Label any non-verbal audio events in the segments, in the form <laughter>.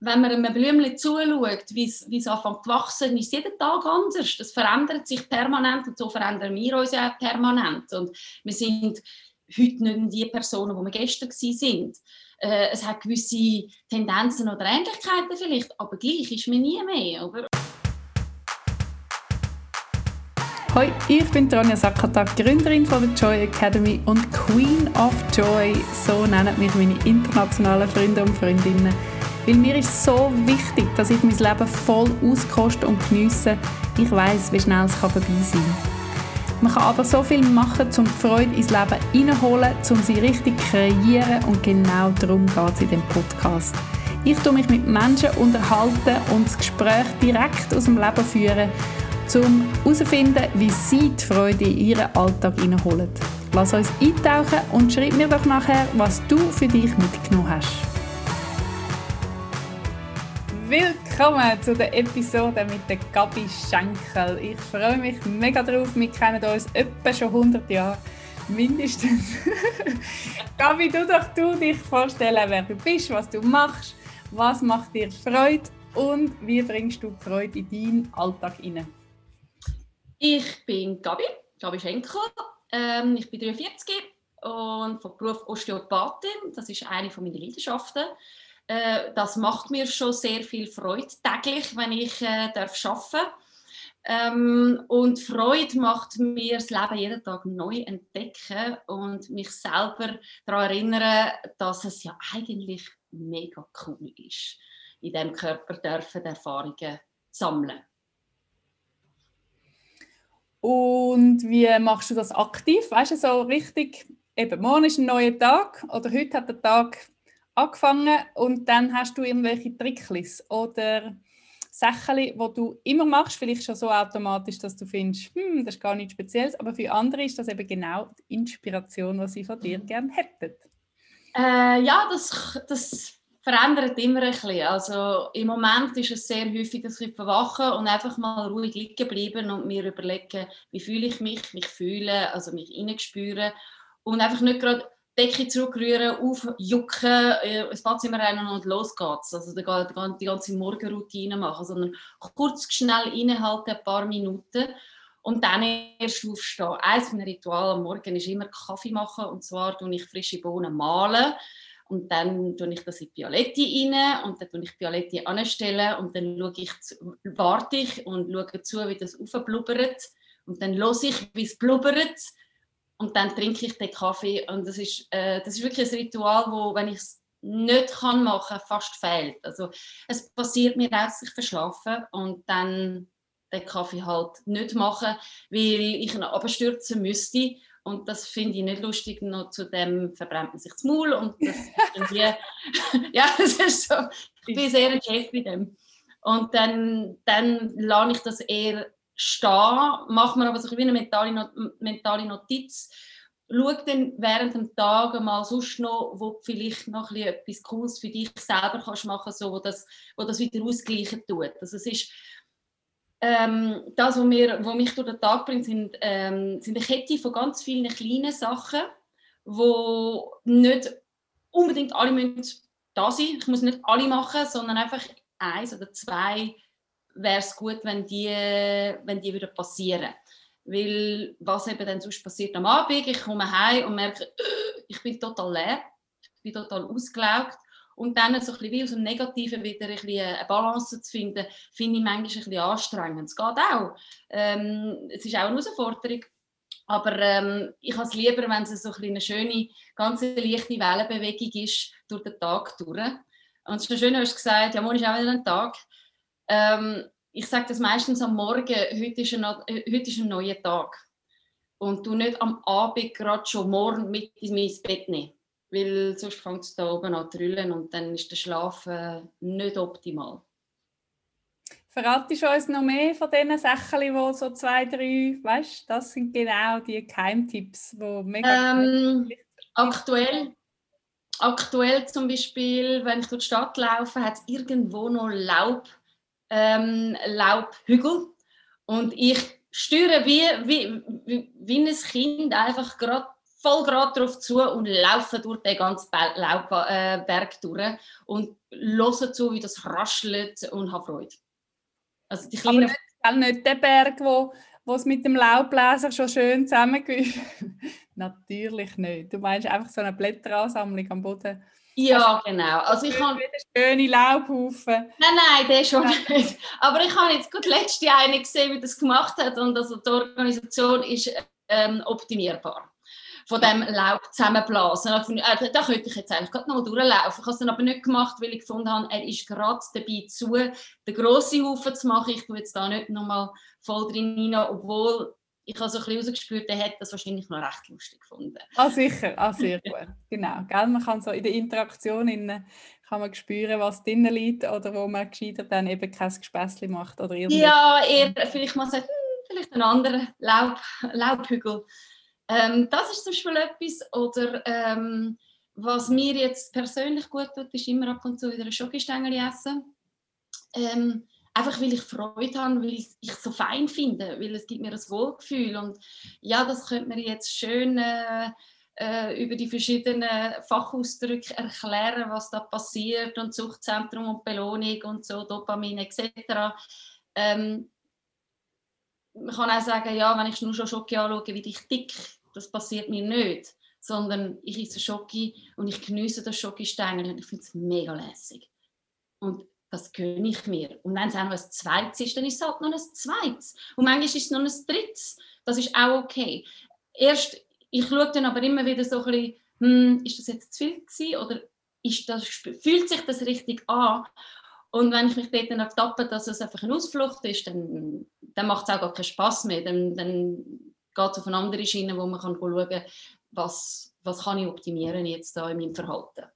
wenn man einem Blümchen zuschaut, wie es anfängt zu wachsen, ist jeden Tag anders. Das verändert sich permanent und so verändern wir uns auch permanent. Und wir sind heute nicht die Personen, die wir gestern waren. Äh, es hat gewisse Tendenzen oder Ähnlichkeiten vielleicht, aber gleich ist man nie mehr. Oder? Hoi, ich bin Tanja Sakatak, Gründerin von der Joy Academy und Queen of Joy, so nennen mich meine internationalen Freunde und Freundinnen. Weil mir ist so wichtig, dass ich mein Leben voll auskoste und geniesse. Ich weiß, wie schnell es vorbei sein kann. Man kann aber so viel machen, um die Freude ins Leben hineinholen, um sie richtig zu kreieren und genau darum geht es in diesem Podcast. Ich tue mich mit Menschen unterhalten und das Gespräch direkt aus dem Leben führen, um herauszufinden, wie sie die Freude in ihren Alltag hineinholen. Lass uns eintauchen und schreib mir doch nachher, was du für dich mitgenommen hast. Willkommen zu der Episode mit der Gabi Schenkel. Ich freue mich mega drauf. Wir kennen uns etwa schon 100 Jahre, mindestens. <laughs> Gabi, du doch du dich vorstellen, wer du bist, was du machst, was macht dir Freude und wie bringst du Freude in deinen Alltag hinein? Ich bin Gabi, Gabi Schenkel. Ähm, ich bin 43 und von Beruf Osteopathin. Das ist eine meiner Leidenschaften. Äh, das macht mir schon sehr viel Freude täglich, wenn ich äh, darf arbeiten ähm, und Freude macht mir das Leben jeden Tag neu entdecken und mich selber daran erinnern, dass es ja eigentlich mega cool ist, in diesem Körper dürfen Erfahrungen sammeln. Und wie machst du das aktiv? Weißt du, so richtig, eben, morgen ist ein neuer Tag oder heute hat der Tag angefangen und dann hast du irgendwelche Tricklis oder Sachen, die du immer machst, vielleicht schon so automatisch, dass du findest, hm, das ist gar nichts Spezielles, aber für andere ist das eben genau die Inspiration, was sie von dir gerne hätten. Äh, ja, das, das verändert immer ein bisschen. Also im Moment ist es sehr häufig, dass ich verwache und einfach mal ruhig liegen bleiben und mir überlegen, wie fühle ich mich, mich fühlen, also mich hineinspüren und einfach nicht gerade Decke zurückrühren, aufjucken, äh, ins Badzimmer rennen und los geht's. Also die ganze Morgenroutine machen, sondern kurz, schnell innehalten, ein paar Minuten und dann erst aufstehen. Eines meiner Rituale am Morgen ist immer Kaffee machen und zwar tue ich frische Bohnen mahlen und dann tue ich das in die Pialetti rein und dann tue ich die Pialetti anstellen und dann schaue ich, warte ich und schaue zu, wie das aufblubbert und dann höre ich, wie es blubbert und dann trinke ich den Kaffee und das ist, äh, das ist wirklich ein Ritual, wo, wenn ich es nicht kann machen, fast fehlt. Also es passiert mir auch, dass ich verschlafe und dann den Kaffee halt nicht machen, weil ich ihn abstürzen müsste und das finde ich nicht lustig, noch zu dem verbrennt man sich das Maul und das <laughs> irgendwie, <laughs> ja, das ist so, ich bin sehr ein Chef bei dem. Und dann, dann lade ich das eher stehen, macht man aber so wie eine mentale, mentale Notiz, schau dann während dem Tag mal sonst noch, wo du vielleicht noch etwas Cooles für dich selber kannst machen so wo das, wo das wieder ausgleichen tut. Also es ist ähm, das, was, mir, was mich durch den Tag bringt, sind, ähm, sind eine Kette von ganz vielen kleinen Sachen, wo nicht unbedingt alle müssen da sein. Ich muss nicht alle machen, sondern einfach eins oder zwei wäre es gut, wenn die, wenn die wieder passieren. Weil was eben dann sonst passiert am Abend, ich komme heim und merke, <gasps> ich bin total leer, ich bin total ausgelaugt. Und dann so ein bisschen wie aus dem Negativen wieder ein bisschen eine Balance zu finden, finde ich manchmal ein bisschen anstrengend. Es geht auch. Ähm, es ist auch eine Herausforderung. Aber ähm, ich habe es lieber, wenn es so ein eine schöne, ganz leichte Wellenbewegung ist durch den Tag durch. Und es ist schön, du hast gesagt, ja, morgen ist auch wieder ein Tag. Ähm, ich sage das meistens am Morgen, heute ist, ein, heute ist ein neuer Tag. Und du nicht am Abend gerade schon morgen mit in mein Bett nehmen. Weil sonst fängt es da oben an zu trüllen und dann ist der Schlaf äh, nicht optimal. Verratest du uns noch mehr von diesen Sachen, die so zwei, drei, weißt das sind genau die Keimtipps, die mega ähm, aktuell, aktuell zum Beispiel, wenn ich durch die Stadt laufe, hat es irgendwo noch Laub ähm, Laubhügel. Und ich steuere wie, wie, wie, wie ein Kind einfach gerade voll gerade darauf zu und laufe durch den ganzen Laub, äh, durch und höre zu, wie das raschelt und habe Freude. Also die kleinen... Aber nicht, nicht der Berg, wo, wo es mit dem Laubbläser schon schön zusammengeht. <laughs> Natürlich nicht. Du meinst einfach so eine Blätteransammlung am Boden. Ja, genau. Also ich habe schöne Laubhaufen. Nein, nein, der schon nicht. Aber ich habe jetzt gut letzte eine gesehen, wie das gemacht hat und also die Organisation ist ähm, optimierbar von dem Laub zusammenblasen. Äh, da könnte ich jetzt eigentlich gerade noch durchlaufen. Ich habe es dann aber nicht gemacht, weil ich gefunden habe, er ist gerade dabei zu, den grossen Haufen zu machen. Ich tue jetzt da nicht nochmal voll drin rein, obwohl ich habe so ein bisschen rausgespürt, er hat das wahrscheinlich noch recht lustig gefunden. Ah, sicher, ah, sehr gut. genau, gell? man kann so in der Interaktion innen kann man spüren, was drinnen liegt oder wo man gescheiter dann eben kein Gespässchen macht oder Ja, eher vielleicht mal sagt, hm, vielleicht einen anderen Laub, <laughs> Laubhügel ähm, das ist zum Beispiel etwas. Oder ähm, was mir jetzt persönlich gut tut, ist immer ab und zu wieder ein Schokostängel essen. Ähm, einfach weil ich Freude habe, weil ich es so fein finde, weil es gibt mir ein Wohlgefühl. Und ja, das könnte man jetzt schön äh, äh, über die verschiedenen Fachausdrücke erklären, was da passiert und Suchtzentrum und Belohnung und so, Dopamin etc. Ähm, man kann auch sagen, ja, wenn ich nur schon Schoki anschaue, wie ich dick das passiert mir nicht, sondern ich esse Schoki und ich genieße das Schokistängel und ich finde es mega lässig. Und das gönne ich mir. Und wenn es auch noch ein zweites ist, dann ist es halt noch ein zweites. Und manchmal ist es noch ein drittes. Das ist auch okay. Erst, ich schaue dann aber immer wieder so ein bisschen, hm, ist das jetzt zu viel gewesen oder ist das, fühlt sich das richtig an? Und wenn ich mich dort dann ertappe, dass es einfach eine Ausflucht ist, dann, dann macht es auch gar keinen Spass mehr. Dann, dann geht es auf eine andere Schiene, wo man kann schauen kann, was, was kann ich optimieren jetzt da in meinem Verhalten.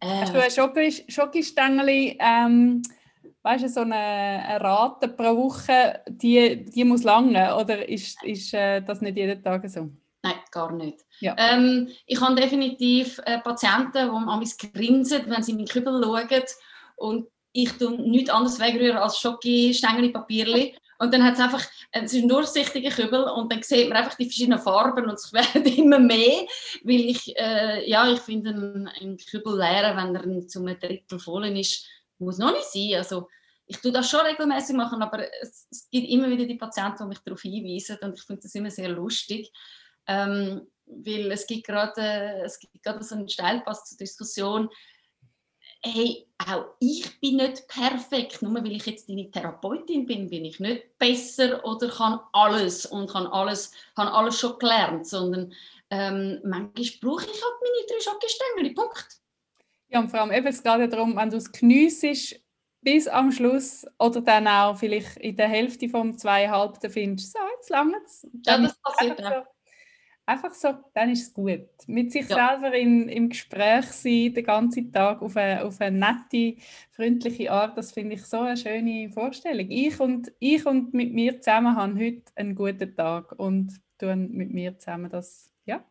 Äh, Hast du ein Schokistängel, ähm, weißt du, so eine, eine, Rate pro Woche, die, die muss lange oder ist, ist äh, das nicht jeden Tag so? Nein, gar nicht. Ja. Ähm, ich habe definitiv äh, Patienten, die an mich grinsen, wenn sie in meinen Kübel schauen und ich tue nichts anderes wegrühren als Schoki-Stängel Papierli und dann hat es einfach, es ist ein durchsichtiger Kübel und dann sieht man einfach die verschiedenen Farben und es <laughs> werden immer mehr, weil ich, äh, ja, ich finde, ein, ein Kübel leer, wenn er zu einem Drittel voll ist, muss noch nicht sein. Also ich tue das schon regelmäßig machen, aber es, es, gibt immer wieder die Patienten, die mich darauf hinweisen und ich finde das immer sehr lustig. Ähm, weil es gibt gerade, es gibt gerade so einen Steilpass zur Diskussion, hey, auch ich bin nicht perfekt, nur weil ich jetzt deine Therapeutin bin, bin ich nicht besser oder kann alles und kann alles, kann alles schon gelernt, sondern ähm, manchmal brauche ich halt meine drei Schokostängel, Punkt. Ja, und vor allem eben, es geht ja darum, wenn du es geniessest bis am Schluss oder dann auch vielleicht in der Hälfte vom zweieinhalb findest, so, jetzt lange es. Ja, das passiert auch. Einfach so, dann ist es gut. Mit sich ja. selber in, im Gespräch sein, den ganzen Tag auf eine, auf eine nette, freundliche Art, das finde ich so eine schöne Vorstellung. Ich und, ich und mit mir zusammen haben heute einen guten Tag und tun mit mir zusammen das, ja.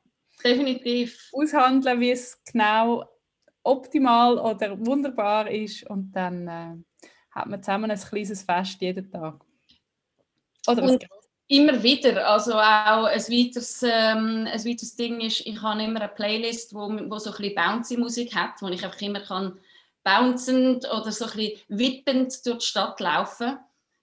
Definitiv. Aushandeln, wie es genau optimal oder wunderbar ist und dann äh, hat man zusammen ein kleines Fest jeden Tag. Oder und, Immer wieder. Also auch ein weiteres, ähm, ein weiteres Ding ist, ich habe immer eine Playlist, wo, wo so ein bisschen bouncy Musik hat, wo ich einfach immer kann bouncend oder so ein bisschen wippend durch die Stadt laufen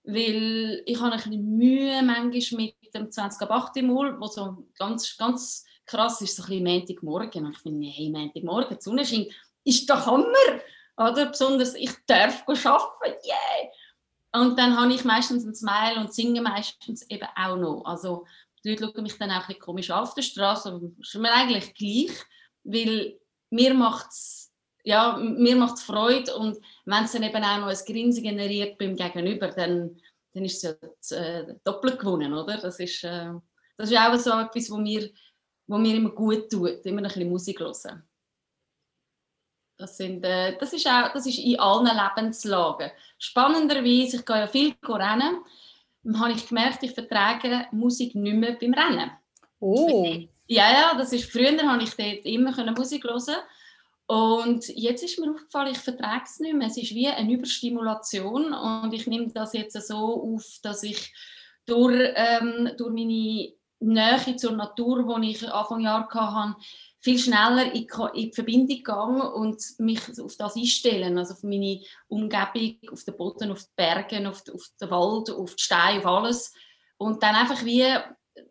weil ich habe ein bisschen Mühe manchmal mit dem 20 ab 8 Mal, wo so ganz, ganz krass ist, so ein bisschen Montagmorgen. Und ich finde, hey, Montagmorgen, die Sonne scheint, ist doch Hammer, oder? Besonders, ich darf arbeiten, yeah! Und dann habe ich meistens ein Smile und singe meistens eben auch noch. Also die Leute schauen mich dann auch ein bisschen komisch auf der Straße, aber ist mir eigentlich gleich, weil mir macht es ja, mir macht's Freude und wenn es dann eben auch noch ein Grinsen generiert beim Gegenüber, dann, dann ist es ja äh, doppelt gewonnen, oder? Das ist, äh, das ist auch so etwas, was mir, wo mir immer gut tut, immer ein bisschen Musik hören. Das, sind, äh, das, ist auch, das ist in allen Lebenslagen. Spannenderweise, ich gehe ja viel rennen, habe ich gemerkt, ich vertrage Musik nicht mehr beim Rennen. Oh. Ja, ja, das ist, früher habe ich dort immer Musik hören und jetzt ist mir aufgefallen, ich vertrage es nicht mehr. Es ist wie eine Überstimulation und ich nehme das jetzt so auf, dass ich durch, ähm, durch meine Nähe zur Natur, die ich Anfang Jahr hatte, viel schneller in, die Verbindung gegangen und mich auf das einstellen, also auf meine Umgebung, auf den Boden, auf die Berge, auf, auf den Wald, auf die Steine, auf alles. Und dann einfach wie,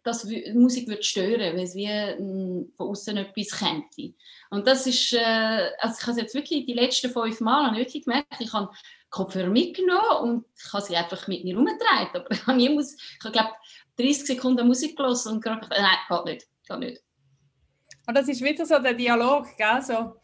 dass die Musik wird stören, weil es wie hm, von außen etwas käme. Und das ist, äh, also ich habe jetzt wirklich die letzten fünf Mal wirklich gemerkt, ich habe Kopfhörer mitgenommen und ich habe sie einfach mit mir herumgetragen. Aber <laughs> ich habe, nie ich habe glaube 30 Sekunden Musik gelesen und gerade nein, geht nicht, geht nicht. Und das ist wieder so der Dialog, gell? So,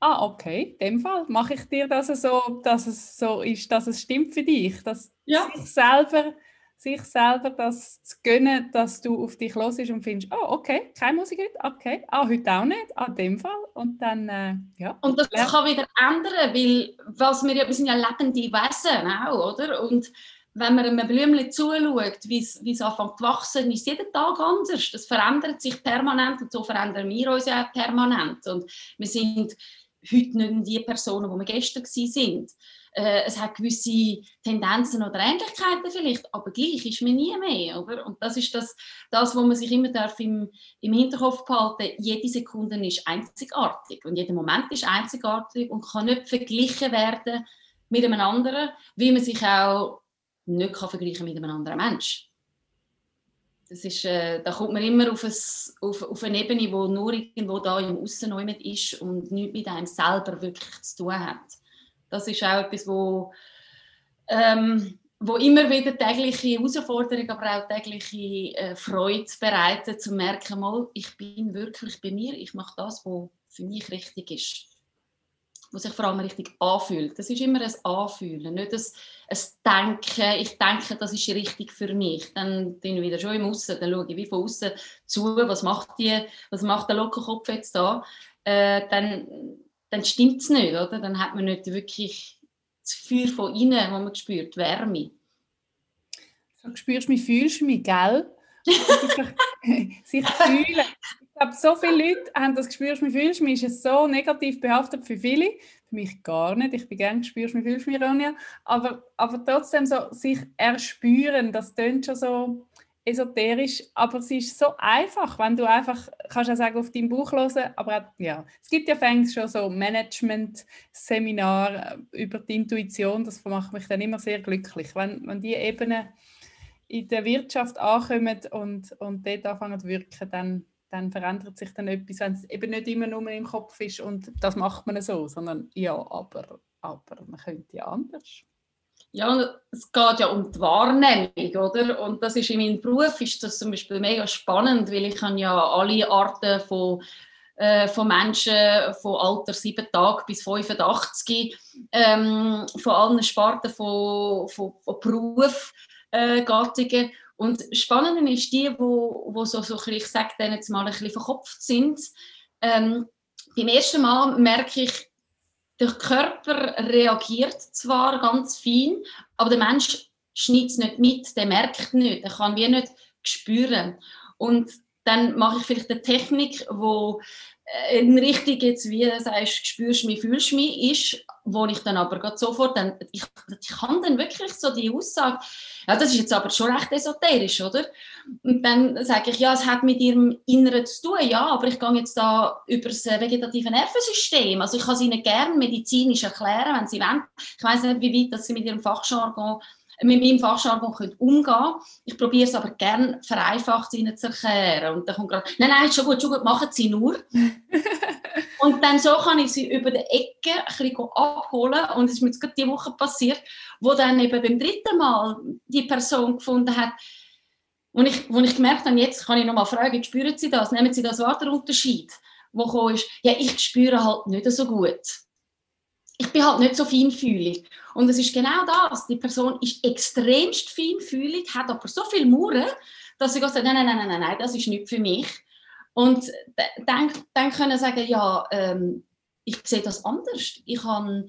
ah, okay, in dem Fall mache ich dir das so, dass es so ist, dass es stimmt für dich, dass ja. sich selber sich selber das zu gönnen, dass du auf dich los und findest, oh, okay, keine Musik heute, okay, ah, heute auch nicht, ah, dem Fall. Und dann, äh, ja. Und das kann wieder ändern, weil was wir, ja, wir sind ja lebende Wesen auch, oder? Und wenn man einem Blümchen zuschaut, wie es anfängt zu wachsen, ist jeden Tag anders. Das verändert sich permanent und so verändern wir uns ja permanent. Und wir sind heute nicht die Personen, die wir gestern waren. Äh, es hat gewisse Tendenzen oder Ähnlichkeiten vielleicht, aber gleich ist man nie mehr. Oder? Und das ist das, das, was man sich immer darf im, im Hinterkopf behalten Jede Sekunde ist einzigartig und jeder Moment ist einzigartig und kann nicht verglichen werden mit einem anderen, wie man sich auch nicht kann vergleichen mit einem anderen Mensch. Das ist, äh, da kommt man immer auf, ein, auf, auf eine Ebene, die nur irgendwo da im Aussen ist und nichts mit einem selber wirklich zu tun hat. Das ist auch etwas, wo, ähm, wo immer wieder tägliche Herausforderungen, aber auch tägliche äh, Freude bereitet, zu merken, mal, ich bin wirklich bei mir, ich mache das, was für mich richtig ist was sich vor allem richtig anfühlt. Das ist immer ein Anfühlen, nicht ein, ein Denken, ich denke, das ist richtig für mich. Dann bin ich wieder schon im Aussen, dann schaue ich wie von außen zu, was macht, die, was macht der Lockerkopf jetzt da. Äh, dann dann stimmt es nicht, oder? Dann hat man nicht wirklich das Feuer von innen, wo man spürt, Wärme. So spürst du mich, fühlst du mich, gell? <laughs> sich fühlen glaube, so viele Leute haben das «Spürst mich, fühlst mich» ist so negativ behaftet für viele. Für mich gar nicht. Ich bin gerne «Spürst mich, fühlst mich», Ronja. Aber, aber trotzdem so sich erspüren, das klingt schon so esoterisch, aber es ist so einfach, wenn du einfach, kannst ja sagen, auf deinem Buch hören, aber auch, ja, es gibt ja fängs schon so Management-Seminar über die Intuition, das macht mich dann immer sehr glücklich, wenn, wenn die Ebenen in der Wirtschaft ankommen und, und dort anfangen zu wirken, dann dann verändert sich dann etwas, wenn es eben nicht immer nur im Kopf ist und das macht man so, sondern ja, aber, aber man könnte ja anders. Ja, es geht ja um die Wahrnehmung, oder? Und das ist in meinem Beruf ist das zum Beispiel mega spannend, weil ich kann ja alle Arten von äh, von Menschen von Alter 7 Tage bis 85, ähm, von allen Sparten von, von, von Beruf, äh, Gattungen. Und das Spannende ist die, wo, wo so, so ich sage jetzt mal ein bisschen verkopft sind. Ähm, beim ersten Mal merke ich, der Körper reagiert zwar ganz fein, aber der Mensch schneidet es nicht mit, der merkt nicht, der kann wie nicht spüren. Und dann mache ich vielleicht eine Technik, wo äh, richtig jetzt, wie du sagst, spürst mich, fühlst mich, ist, wo ich dann aber sofort, dann, ich, ich kann dann wirklich so die Aussage, ja, das ist jetzt aber schon recht esoterisch, oder? Und dann sage ich, ja, es hat mit ihrem Inneren zu tun, ja, aber ich gehe jetzt da über das vegetative Nervensystem, also ich kann es ihnen gerne medizinisch erklären, wenn sie wollen. Ich weiß nicht, wie weit dass sie mit ihrem Fachjargon mit meinem Fachjargon umgehen können. Ich probiere es aber gerne vereinfacht ihnen zu erklären. Und dann kommt gerade, nein, nein, schon gut, schon gut, machen Sie nur. <laughs> und dann so kann ich sie über die Ecke ein bisschen abholen. Und es ist mir jetzt gerade diese Woche passiert, wo dann eben beim dritten Mal die Person gefunden hat, wo ich, wo ich gemerkt habe, jetzt kann ich noch mal fragen, spüren Sie das? Nehmen Sie das wahr, der Unterschied? Wo kam ist, ja, ich spüre halt nicht so gut ich bin halt nicht so feinfühlig. Und es ist genau das. Die Person ist extremst feinfühlig, hat aber so viel Mauern, dass sie sagt, nein, nein, nein, nein, nein, das ist nicht für mich. Und dann, dann können sagen, ja, ähm, ich sehe das anders. Ich habe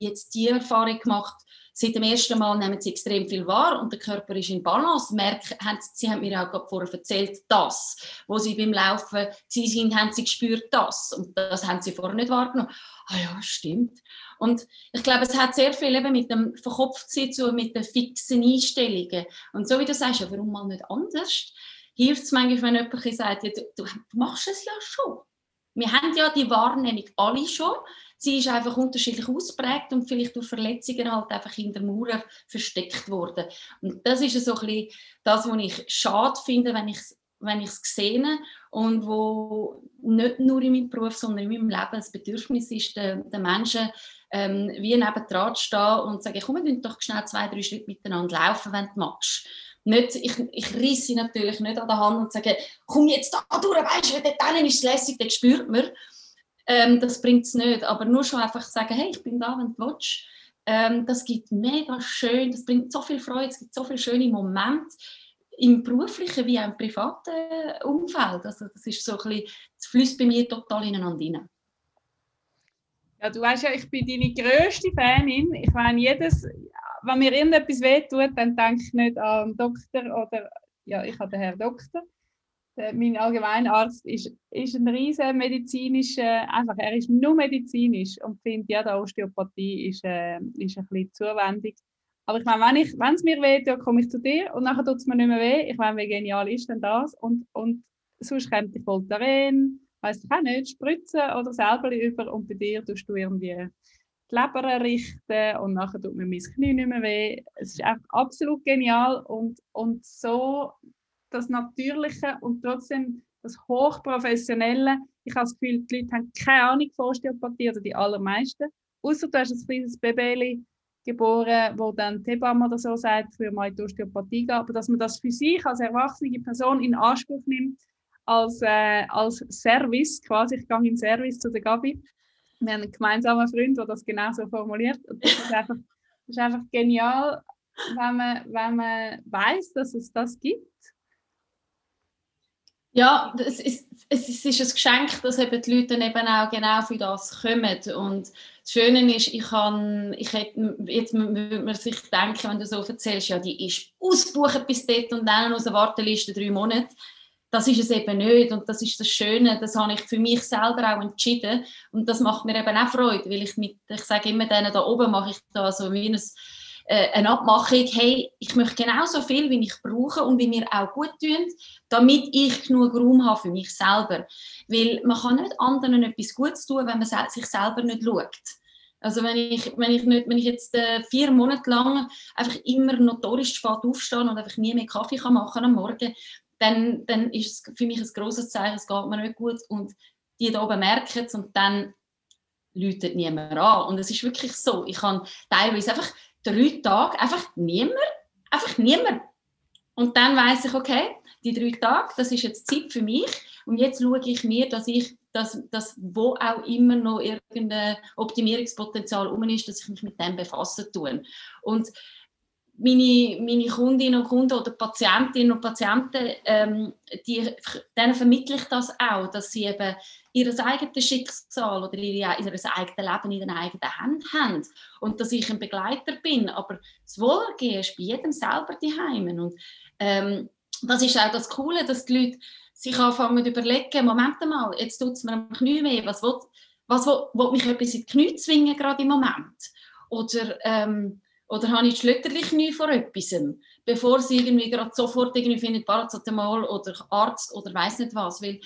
jetzt die Erfahrung gemacht, seit dem ersten Mal nehmen sie extrem viel wahr und der Körper ist in Balance. Merken, sie haben mir auch vorher erzählt, das, wo sie beim Laufen sie sind, haben sie gespürt, das und das haben sie vorher nicht wahrgenommen. Ah ja, stimmt. Und ich glaube, es hat sehr viel eben mit dem Verkopftsein zu, mit den fixen Einstellungen. Und so wie du sagst, ja, warum mal nicht anders? hilft es manchmal, wenn jemand sagt, ja, du, du, machst es ja schon. Wir haben ja die Wahrnehmung alle schon. Sie ist einfach unterschiedlich ausprägt und vielleicht durch Verletzungen halt einfach in der Mauer versteckt worden. Und das ist so ein das, was ich schade finde, wenn ich wenn ich es sehe und wo nicht nur in meinem Beruf, sondern in meinem Leben das Bedürfnis ist, den, den Menschen ähm, wie nebendran zu stehen und zu sagen, komm, wir doch schnell zwei, drei Schritte miteinander laufen, wenn du magst. Nicht, ich, ich sie natürlich nicht an der Hand und sage, komm jetzt da durch, weißt du, dort ist es lässig, dort spürt man. Ähm, das bringt es nicht, aber nur schon einfach sagen, hey, ich bin da, wenn du willst. Ähm, das gibt mega schön, das bringt so viel Freude, es gibt so viele schöne Momente im beruflichen wie auch im privaten Umfeld. Also das ist so ein fließt bei mir total ineinander rein. Ja, du weißt ja, ich bin deine grösste Fanin. Ich meine, jedes, wenn mir irgendetwas wehtut, dann denke ich nicht an einen Doktor oder, ja, ich habe den Herrn Doktor. Mein Allgemeinarzt ist, ist ein riesen medizinischer, einfach, er ist nur medizinisch und findet, ja, die Osteopathie ist, äh, ist ein bisschen zuwendig. Aber ich meine, wenn es mir weh tut, komme ich zu dir und nachher tut es mir nicht mehr weh. Ich meine, wie genial ist denn das? Und, und sonst kommt die Voltaren, weiß ich auch nicht, spritzen oder selber über und bei dir tust du irgendwie die Leber richten und nachher tut mir mein Knie nicht mehr weh. Es ist einfach absolut genial und, und so das Natürliche und trotzdem das Hochprofessionelle. Ich habe das Gefühl, die Leute haben keine Ahnung von Osteopathie oder die allermeisten. Außer du hast ein kleines Baby geboren, wo dann die oder so sagt, für mal in die Osteopathie gehen, aber dass man das für sich als erwachsene Person in Anspruch nimmt, als, äh, als Service, quasi, ich gehe in Service zu der Gabi. Wir haben einen gemeinsamen Freund, der das genau so formuliert. Und das ist einfach, das ist einfach genial, wenn man, wenn man weiß, dass es das gibt. Ja, es ist, es ist ein Geschenk, dass eben die Leute eben auch genau für das kommen. Und das Schöne ist, ich kann, ich hätte, jetzt würde man sich denken, wenn du so erzählst, ja, die ist ausgebucht bis dort und dann aus der Warteliste drei Monate. Das ist es eben nicht und das ist das Schöne, das habe ich für mich selber auch entschieden und das macht mir eben auch Freude, weil ich mit, ich sage immer denen da oben mache ich da so wie ein eine Abmachung, hey, ich möchte genauso viel, wie ich brauche und wie mir auch gut tun, damit ich genug Raum habe für mich selber. Weil man kann nicht anderen etwas Gutes tun, wenn man sich selber nicht schaut. Also wenn ich, wenn ich, nicht, wenn ich jetzt äh, vier Monate lang einfach immer notorisch spät aufstehe und einfach nie mehr Kaffee kann machen am Morgen, dann, dann ist es für mich ein großes Zeichen, es geht mir nicht gut und die da oben merken es und dann läutet niemand an. Und es ist wirklich so, ich kann teilweise einfach drei Tage einfach niemand, einfach niemand. Und dann weiß ich, okay, die drei Tage, das ist jetzt Zeit für mich und jetzt schaue ich mir, dass ich dass, dass wo auch immer noch irgendein Optimierungspotenzial um ist, dass ich mich mit dem befassen tue. Und meine, meine Kundinnen und Kunden oder Patientinnen und Patienten, ähm, die, denen vermittle ich das auch, dass sie eben ihr eigenes Schicksal oder ihr, ihr eigenes Leben in den eigenen Händen haben und dass ich ein Begleiter bin, aber das Wohlergehen ist bei jedem selber die Heimen und ähm, das ist auch das Coole, dass die Leute sich anfangen zu überlegen, Moment mal, jetzt tut es mir am Knie weh, was will, was will, will mich etwas in die Knie zwingen gerade im Moment? Oder ähm, oder habe ich schlötterlich nie vor etwas, bevor sie irgendwie gerade sofort irgendwie findet Paracetamol oder Arzt oder weiß nicht was, weil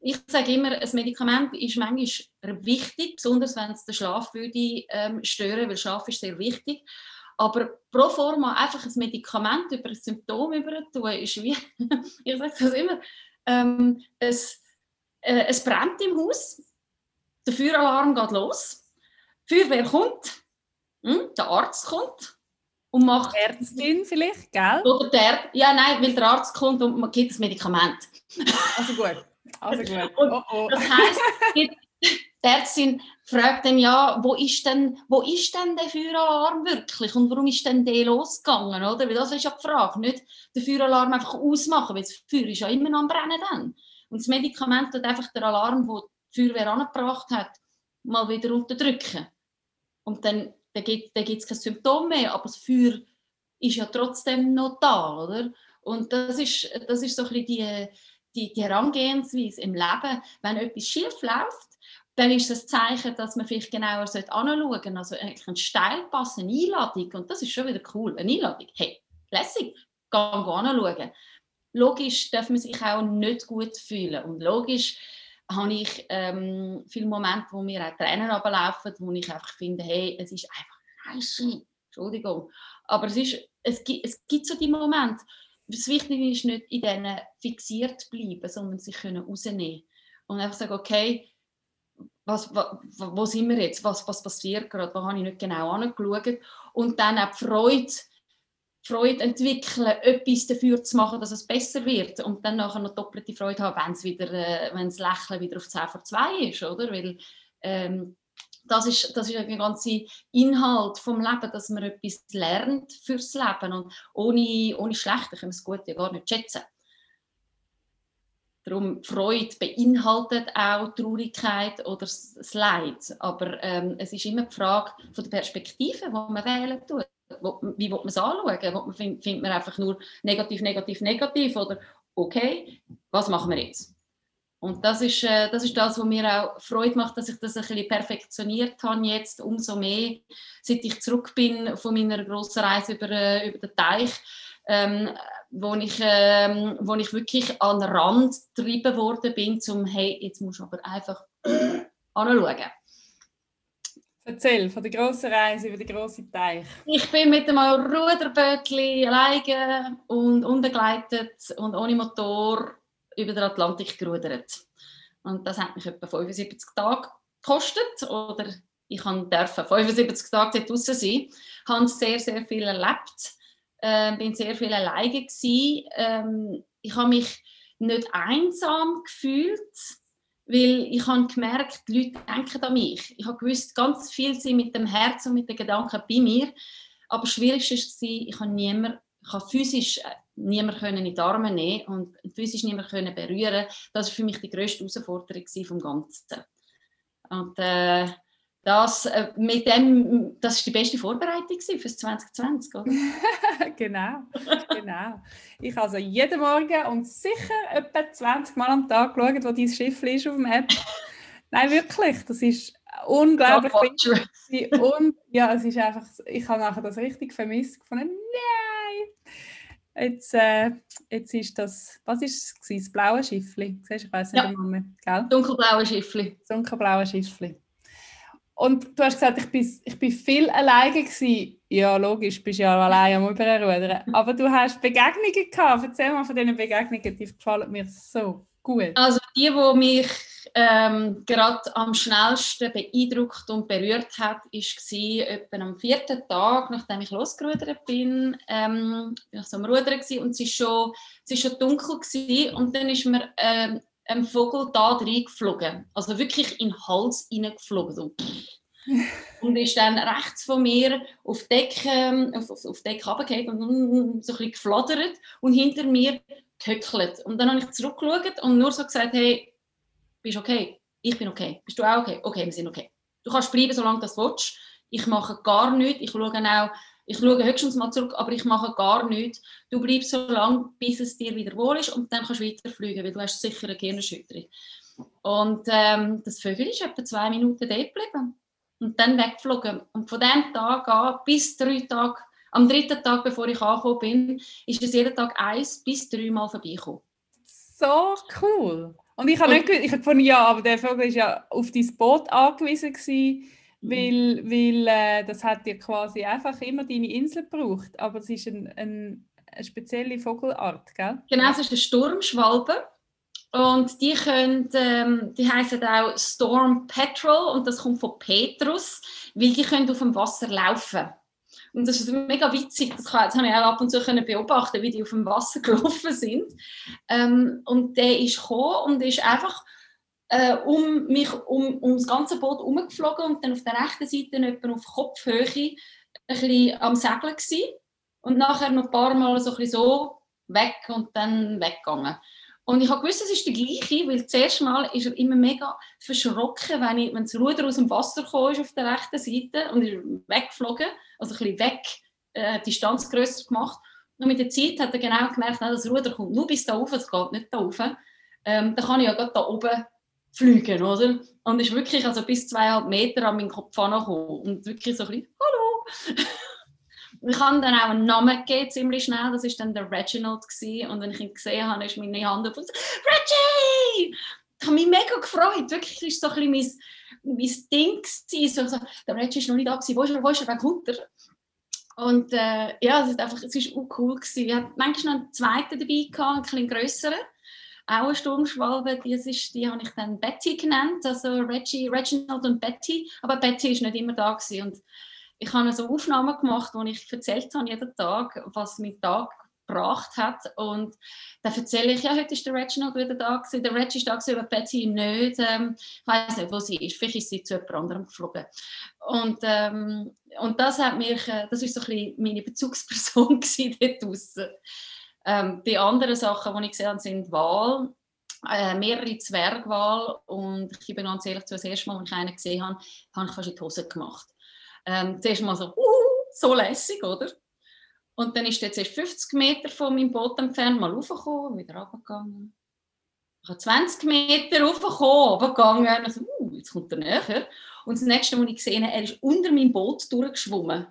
ich sage immer, ein Medikament ist manchmal wichtig, besonders wenn es den Schlaf würde ähm, stören, weil Schlaf ist sehr wichtig. Aber pro forma einfach ein Medikament über ein Symptom übertun, ist wie, <laughs> ich sage das immer, ähm, es, äh, es brennt im Haus, der Feueralarm geht los, die Feuerwehr kommt, hm? Der Arzt kommt und macht... Die Ärztin vielleicht, gell? Oder der, ja, nein, weil der Arzt kommt und man gibt das Medikament. Also gut, also gut. <laughs> oh, oh. Das heisst, die Ärztin fragt dann ja, wo ist denn, wo ist denn der Feueralarm wirklich und warum ist denn der losgegangen, oder? Weil das ist ja die Frage, nicht den Feueralarm einfach ausmachen, weil das Feuer ist ja immer noch am Brennen dann. Und das Medikament tut einfach den Alarm, den die Feuerwehr angebracht hat, mal wieder unterdrücken. Und dann dann gibt es kein Symptom mehr, aber das Feuer ist ja trotzdem noch da, oder? Und das ist, das ist so ein bisschen die, die, die Herangehensweise im Leben. Wenn etwas schief läuft, dann ist das Zeichen, dass man vielleicht genauer anschauen sollte. Also eigentlich ein Steilpass, eine Einladung, und das ist schon wieder cool, eine Einladung. Hey, lässig, geh anschauen. logisch darf man sich auch nicht gut fühlen. Und logisch habe ich ähm, viele Momente, wo mir auch Tränen ablaufen, wo ich einfach finde, hey, es ist einfach scheiße. Entschuldigung. Aber es, ist, es, gibt, es gibt so die Momente. Das Wichtige ist nicht in denen fixiert bleiben, sondern sich können rausnehmen und einfach sagen, okay, was, wo, wo sind wir jetzt? Was, was passiert gerade? Wo habe ich nicht genau angeschaut? Und dann auch die Freude Freude entwickeln, etwas dafür zu machen, dass es besser wird und dann nachher noch doppelte Freude haben, wenn es wieder, äh, wenn das Lächeln wieder auf 10 vor 2 ist, oder? Weil ähm, das ist, das ist der ganze Inhalt vom Leben, dass man etwas lernt fürs Leben und ohne, ohne Schlechte können wir das Gute gar nicht schätzen. Darum Freude beinhaltet auch Traurigkeit oder das Leid, aber ähm, es ist immer die Frage von der Perspektive, die man wählen tut wie will man es anschauen? Findet find man einfach nur negativ, negativ, negativ oder okay, was machen wir jetzt? Und das ist, äh, das ist das, was mir auch Freude macht, dass ich das ein bisschen perfektioniert habe jetzt, umso mehr, seit ich zurück bin von meiner grossen Reise über, äh, über den Teich, ähm, wo, ich, ähm, wo ich wirklich an den Rand getrieben worden bin, zum hey, jetzt musst du aber einfach anschauen. Erzähl von der grossen Reise über den grossen Teich. Ich bin mit einem Ruderbötli alleine und unbegleitet und ohne Motor über den Atlantik gerudert. Und das hat mich etwa 75 Tage gekostet. Oder ich durfte 75 Tage dort draußen sein. Ich habe sehr, sehr viel erlebt. Äh, bin sehr viel alleine. Ähm, ich habe mich nicht einsam gefühlt weil ich habe gemerkt, die Leute denken an mich. Ich habe gewusst, ganz viel sind mit dem Herz und mit den Gedanken bei mir. Aber das Schwierigste war, ich habe niemand, ich habe physisch äh, niemand in die Arme nehmen und physisch niemand berühren. Das war für mich die grösste Herausforderung vom Ganzen. Und äh, das, äh, mit dem, das ist die beste Vorbereitung für 2020, oder? <laughs> genau, genau. Ich habe also jeden Morgen und sicher etwa 20 Mal am Tag geschaut, wo dein Schiff ist auf dem App. Nein, wirklich, das ist unglaublich wichtig. Und ja, es ist einfach, ich habe nachher das richtig vermisst gefunden. Nein! Jetzt, äh, jetzt ist das, was ist es? Das blaue Schiffli. Siehst, ich weiß nicht ja. mehr, gell? Dunkelblaue Schiffli. Dunkelblaue Schiffli. Und du hast gesagt, ich bin, ich bin viel alleine gewesen. Ja, logisch, bist ja alleine am Überrudern. Aber du hast Begegnungen gehabt. Erzähl mal von diesen Begegnungen, die gefallen mir so gut. Also die, die mich ähm, gerade am schnellsten beeindruckt und berührt hat, war etwa am vierten Tag, nachdem ich losgerudert bin. Ähm, ich war so am Rudern und es war schon, schon dunkel gewesen, und dann ist mir ähm, ein Vogel da reingeflogen. Also wirklich in den Hals reingeflogen. Und ist dann rechts von mir auf Deck, ähm, auf, auf, auf Deck runtergefallen und so ein bisschen geflattert und hinter mir gehöckelt. Und dann habe ich zurückgeschaut und nur so gesagt, hey, bist du okay? Ich bin okay. Bist du auch okay? Okay, wir sind okay. Du kannst bleiben, solange du willst. Ich mache gar nichts. Ich schaue auch ich schaue höchstens mal zurück, aber ich mache gar nichts. Du bleibst so lange, bis es dir wieder wohl ist und dann kannst du weiterfliegen, weil du hast sicher eine Gehirnerschütterung. Und ähm, das Vögel ist etwa zwei Minuten dort geblieben und dann weggeflogen. Und von diesem Tag an bis drei Tage, am dritten Tag, bevor ich angekommen bin, ist es jeden Tag eins bis drei Mal vorbeigekommen. So cool. Und ich habe nicht ich habe gefunden, ja, aber der Vogel war ja auf dein Boot angewiesen gewesen. Weil, weil äh, das hat ja quasi einfach immer deine Insel gebraucht. Aber es ist ein, ein, eine spezielle Vogelart, gell? Genau, es ist eine Sturmschwalbe. Und die können, ähm, die heißen auch Storm Petrol und das kommt von Petrus, weil die können auf dem Wasser laufen. Und das ist mega witzig. Das, kann, das habe ich auch ab und zu können beobachten, wie die auf dem Wasser <laughs> gelaufen sind. Ähm, und der ist gekommen und ist einfach äh, um mich um, um das ganze Boot herumgeflogen und dann auf der rechten Seite etwa auf Kopfhöhe ein am Segeln gewesen. und nachher noch ein paar Mal so, so weg und dann weggegangen. Und ich habe gewusst, es ist der gleiche, weil das erste Mal ist er immer mega verschrocken, wenn, ich, wenn das Ruder aus dem Wasser kam auf der rechten Seite und ist weggeflogen, also ein bisschen weg, äh, die Distanz grösser gemacht. Und mit der Zeit hat er genau gemerkt, das Ruder kommt nur bis da oben, es geht nicht da oben. Ähm, dann kann ich ja gerade da oben fliegen, oder? Und ist wirklich also bis zweieinhalb Meter an meinen Kopf angekommen und wirklich so ein bisschen, hallo. <laughs> Ich habe dann auch einen Namen gegeben, ziemlich schnell. Das war dann der Reginald. Gewesen. Und wenn ich ihn gesehen habe, ist meine Hand auf Reggie! Ich habe mich mega gefreut. Wirklich, ist so ein bisschen mein, mein Ding. Gewesen. So, so, der Reggie ist noch nicht da. Gewesen. Wo ist er? Wo ist er? Wer kommt er? Und äh, ja, es ist einfach, es ist auch cool gewesen. Ich hatte manchmal noch einen zweiten dabei gehabt, einen bisschen grösseren. Auch eine Sturmschwalbe, die, ist, die habe ich dann Betty genannt, also Reggie, Reginald und Betty. Aber Betty ist nicht immer da gewesen. Und ich habe so Aufnahmen gemacht, wo ich erzählt habe jeden Tag, was mein Tag gebracht hat. Und dann erzähle ich, ja, heute ist der Reginald wieder da gewesen. Der Reggie ist da gewesen, aber Betty nicht. Ähm, ich weiß nicht, wo sie ist. Vielleicht ist sie zu jemand anderem geflogen. Und, ähm, und das hat mich, äh, das ist so ein bisschen meine Bezugsperson <laughs> dort draussen. Ähm, die anderen Sachen, die ich gesehen habe, sind Wahl. Äh, mehrere Zwergwahl und ich bin ganz ehrlich, das erste Mal, als ich einen gesehen habe, habe ich fast in die Hose gemacht. Ähm, zuerst mal so, uh, so lässig, oder? Und dann ist jetzt 50 Meter von meinem Boot entfernt mal raufgekommen, wieder runtergegangen. Ich habe 20 Meter raufgekommen, runtergegangen. Und so, uh, jetzt kommt er näher. Und das nächste Mal, ich gesehen habe, er ist unter meinem Boot durchgeschwommen.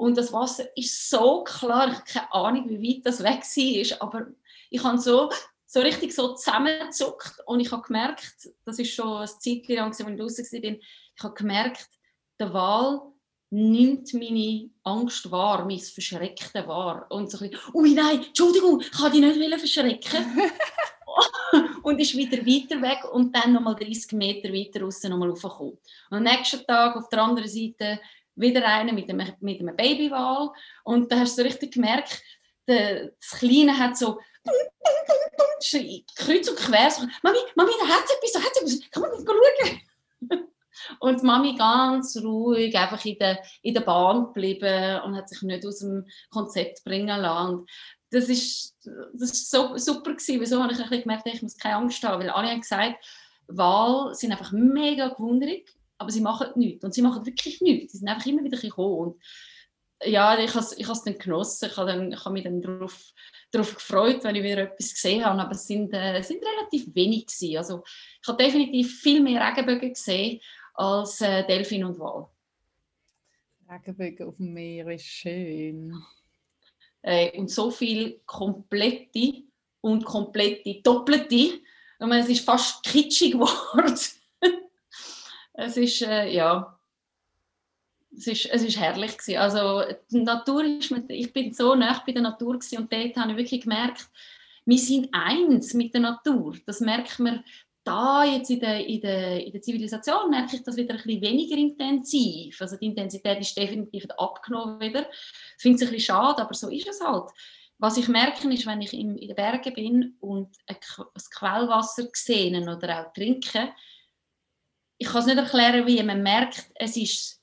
Und das Wasser ist so klar, ich habe keine Ahnung, wie weit das weg war, aber ich habe so, so richtig so zusammengezuckt und ich habe gemerkt, das ist schon ein Zeitchen lang, als ich draußen war, ich habe gemerkt, der Wal nimmt meine Angst wahr, mein Verschreckten wahr. Und so ein bisschen, ui nein, Entschuldigung, ich kann dich nicht verschrecken. <laughs> und ist wieder weiter weg und dann nochmal 30 Meter weiter raus nochmal raufgekommen. Und am nächsten Tag auf der anderen Seite wieder einer mit einem, mit einem Babywal und da hast du richtig gemerkt, der, das Kleine hat so kreuz und quer so, Mami, Mami, da hat etwas, da hat etwas, kann man nicht schauen? Und Mami ganz ruhig einfach in der, in der Bahn geblieben und hat sich nicht aus dem Konzept bringen lassen. das ist, das ist so super gewesen. Wieso habe ich gemerkt, ich muss keine Angst haben, weil alle haben gesagt, Wahl sind einfach mega gewundert, aber sie machen nichts. Und sie machen wirklich nichts. Sie sind einfach immer wieder gekommen. Und ja, ich habe ich es dann genossen. Ich habe, ich habe mich dann darauf, darauf gefreut, wenn ich wieder etwas gesehen habe. Aber es sind, äh, sind relativ wenig gewesen. Also ich habe definitiv viel mehr Regenbögen gesehen als äh, Delfin und Wal. Regenbögen auf dem Meer ist schön. Äh, und so viel komplette und komplette doppelte. Und es ist fast kitschig <laughs> geworden. Es ist, äh, ja, es ist, es ist herrlich gewesen. Also die Natur ist mit, ich bin so nah bei der Natur gewesen und dort habe ich wirklich gemerkt, wir sind eins mit der Natur. Das merkt man da jetzt in der, in, der, in der Zivilisation merke ich das wieder ein bisschen weniger intensiv. Also die Intensität ist definitiv abgenommen wieder. Ich finde es ein bisschen schade, aber so ist es halt. Was ich merke, ist, wenn ich in, den Bergen bin und ein Quellwasser sehe oder auch trinke, ich kann es nicht erklären, wie man merkt, es ist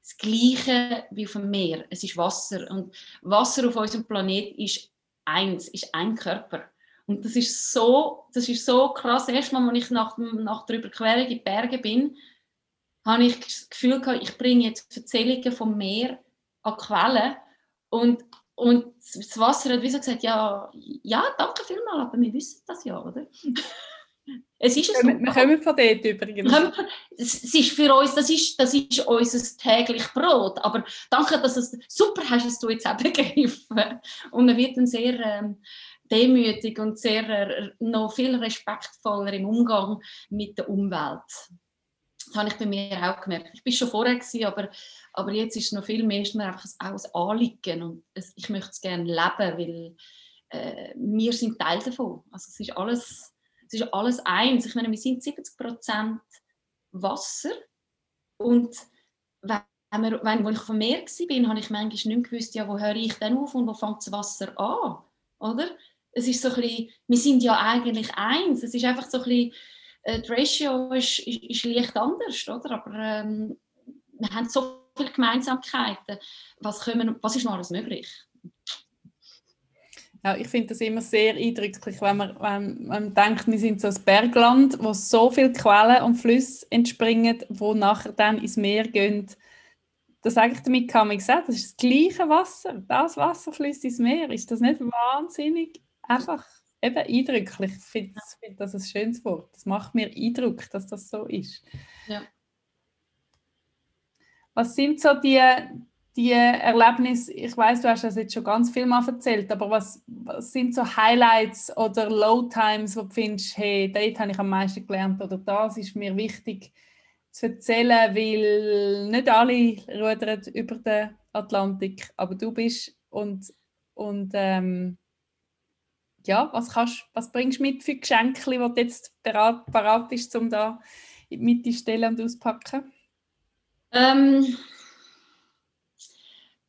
das Gleiche wie auf dem Meer. Es ist Wasser. Und Wasser auf unserem Planet ist eins, ist ein Körper. Und das ist so, das ist so krass. Erstmal, als ich nach, nach der Überquerung in die Berge bin, habe ich das Gefühl gehabt, ich bringe jetzt Erzählungen vom Meer an Quellen. Und, und das Wasser hat wie so gesagt, ja, ja, danke vielmals, aber wir wissen das ja, oder? <laughs> Es ist es wir, wir kommen von dort übrigens. Es ist für uns, das ist, das ist unser täglich Brot. Aber danke, dass es super hast, du jetzt auch begriffen. Und man wird dann sehr ähm, demütig und sehr äh, noch viel respektvoller im Umgang mit der Umwelt. Das habe ich bei mir auch gemerkt. Ich bin schon vorher gewesen, aber, aber jetzt ist es noch viel mehr ist mir einfach auch ein Anliegen und ich möchte es gerne leben, weil äh, wir sind Teil davon. Also es ist alles, es ist alles eins. Ich meine, wir sind 70 Prozent Wasser und wenn wir, wenn, als ich vom Meer war, habe ich manchmal nicht gewusst, ja, wo höre ich denn auf und wo fängt das Wasser an, oder? es ist so ein bisschen, wir sind ja eigentlich eins. Es ist einfach so ein bisschen, äh, die Ratio ist, ist, ist leicht anders, oder? Aber ähm, wir haben so viele Gemeinsamkeiten. Was, können, was ist noch alles möglich? Ja, ich finde das immer sehr eindrücklich, wenn man, wenn man denkt, wir sind so ein Bergland, wo so viele Quellen und Flüsse entspringen, wo nachher dann ins Meer gehen. Das eigentlich damit kann man sagen, das ist das gleiche Wasser. Das Wasser fließt ins Meer. Ist das nicht wahnsinnig einfach eben eindrücklich. Ich finde find das ein schönes Wort. Das macht mir Eindruck, dass das so ist. Ja. Was sind so die, die Erlebnisse, ich weiß, du hast das jetzt schon ganz viel mal erzählt, aber was, was sind so Highlights oder Low Times, wo du findest, hey, dort habe ich am meisten gelernt oder das ist mir wichtig zu erzählen, weil nicht alle rudern über den Atlantik, aber du bist und, und ähm, ja, was, kannst, was bringst du mit für Geschenke, die du jetzt bereit, bereit bist, um da in die Mitte und auspacken? Ähm,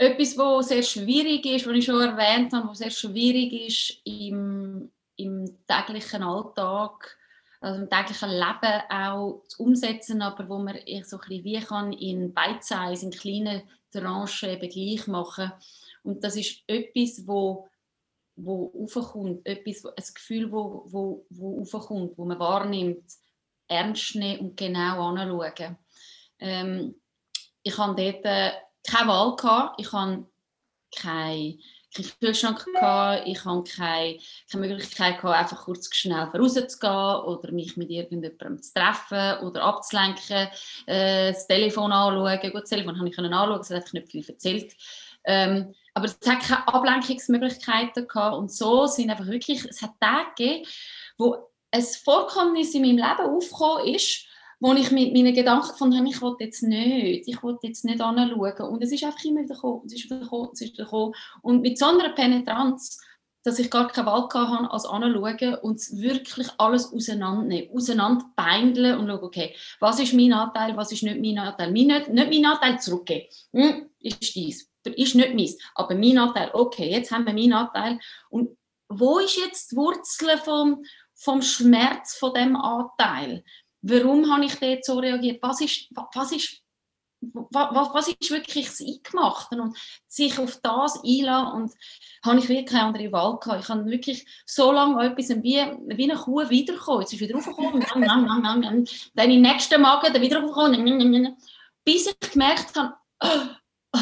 etwas, was sehr schwierig ist, was ich schon erwähnt habe, was sehr schwierig ist im, im täglichen Alltag, also im täglichen Leben auch zu umsetzen, aber wo man so ein bisschen wie kann in Bite-Size, in kleinen Tranchen eben gleich machen. Und das ist etwas, wo wo aufkommt, etwas, ein Gefühl, wo, wo, wo aufkommt, wo man wahrnimmt, ernst nehmen und genau anschauen. Ähm, ich hatte dort äh, keine Wahl, gehabt. ich hatte keinen kein Kühlschrank, gehabt. ich hatte keine, keine Möglichkeit, gehabt, einfach kurz schnell rauszugehen oder mich mit irgendjemandem zu treffen oder abzulenken, äh, das Telefon anschauen. Gut, das Telefon konnte ich anschauen, es hat nicht viel erzählt. Ähm, aber es hat keine Ablenkungsmöglichkeiten gehabt und so sind einfach wirklich, es hat Tage gegeben, wo ein Vorkommnis in meinem Leben aufgekommen ist, wo ich mit meinen Gedanken gefunden habe, ich will jetzt nicht, ich will jetzt nicht anschauen. Und es ist einfach immer wieder gekommen, es ist wieder gekommen, es ist wieder gekommen. Und mit so einer Penetranz, dass ich gar keine Wahl hatte, als anschauen und wirklich alles auseinandernehmen, auseinanderbeindeln und schauen, okay, was ist mein Anteil, was ist nicht mein Anteil. Mein, nicht, nicht mein Anteil zurückgeben, hm, ist dies, ist nicht meins, aber mein Anteil, okay, jetzt haben wir meinen Anteil. Und wo ist jetzt die Wurzel vom, vom Schmerz von dem Anteil? Warum habe ich dort so reagiert, was ist, was ist, was, was ist wirklich das Eingemachte? Und sich auf das einlassen und habe ich wirklich keine andere Wahl gehabt. Ich habe wirklich so lange etwas wie, wie eine Kuh wiedergekommen. Jetzt ist wieder aufgekommen, dann den nächsten Magen, wieder aufgekommen, bis ich gemerkt habe, oh,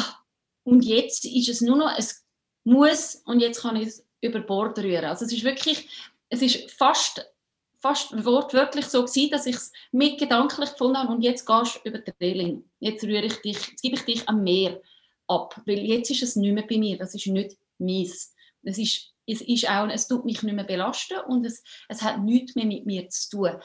und jetzt ist es nur noch, es muss und jetzt kann ich es über Bord rühren. Also es ist wirklich, es ist fast fast wortwörtlich so gewesen, dass ich es mit gedanklich gefunden habe und jetzt gehst du über die Reling. Jetzt rühre ich dich, jetzt gebe ich dich am Meer ab, weil jetzt ist es nicht mehr bei mir, das ist nicht meins. Es ist, es ist auch, es tut mich nicht mehr belasten und es, es hat nichts mehr mit mir zu tun.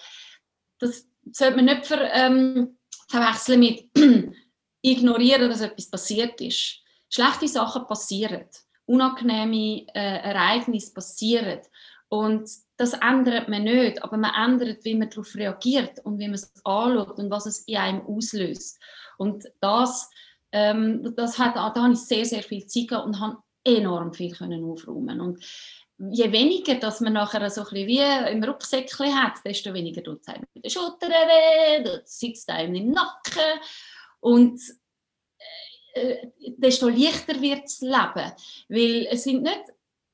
Das sollte man nicht ver, ähm, verwechseln mit <clears throat> ignorieren, dass etwas passiert ist. Schlechte Sachen passieren, unangenehme äh, Ereignisse passieren und das ändert man nicht, aber man ändert, wie man darauf reagiert und wie man es anschaut und was es in einem auslöst. Und das, ähm, das hat, da habe ich sehr, sehr viel Zeit gehabt und habe enorm viel können aufräumen und je weniger, dass man nachher so ein bisschen wie im Rucksäckchen hat, desto weniger tut es einem mit den Schultern weh, sitzt einem im Nacken und äh, desto leichter wird das Leben, weil es sind nicht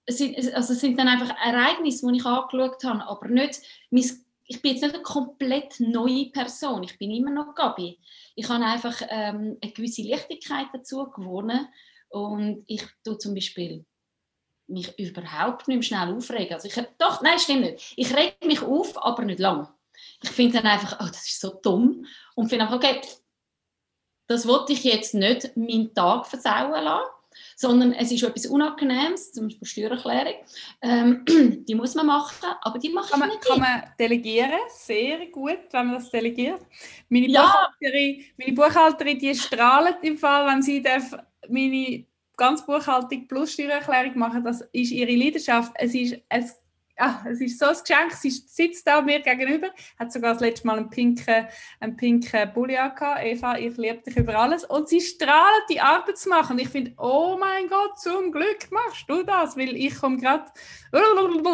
es sind, also es sind dann einfach Ereignisse, die ich angeschaut habe, aber nicht, ich bin jetzt nicht eine komplett neue Person, ich bin immer noch Gabi. Ich habe einfach ähm, eine gewisse Leichtigkeit dazu gewonnen und ich tue zum Beispiel mich überhaupt nicht mehr schnell aufregen. Also ich, doch, nein, stimmt nicht. Ich rege mich auf, aber nicht lang. Ich finde dann einfach, oh, das ist so dumm und finde einfach, okay, das wollte ich jetzt nicht meinen Tag versauen lassen sondern es ist etwas Unangenehmes, zum Beispiel Steuererklärung. Ähm, <clears throat> die muss man machen, aber die mache kann man, ich nicht. Kann man delegieren, sehr gut, wenn man das delegiert. Meine, ja. Buchhalterin, meine Buchhalterin, die strahlt im Fall, wenn sie darf, meine ganz Buchhaltung plus Steuererklärung machen, das ist ihre Leidenschaft. Es ist, es ah, es ist so ein Geschenk. Sie sitzt da mir gegenüber, hat sogar das letzte Mal einen pinken, einen pinken Pulli gehabt. Eva, ich liebe dich über alles. Und sie strahlt, die Arbeit zu machen. Und ich finde, oh mein Gott, zum Glück machst du das, weil ich komme gerade... Und,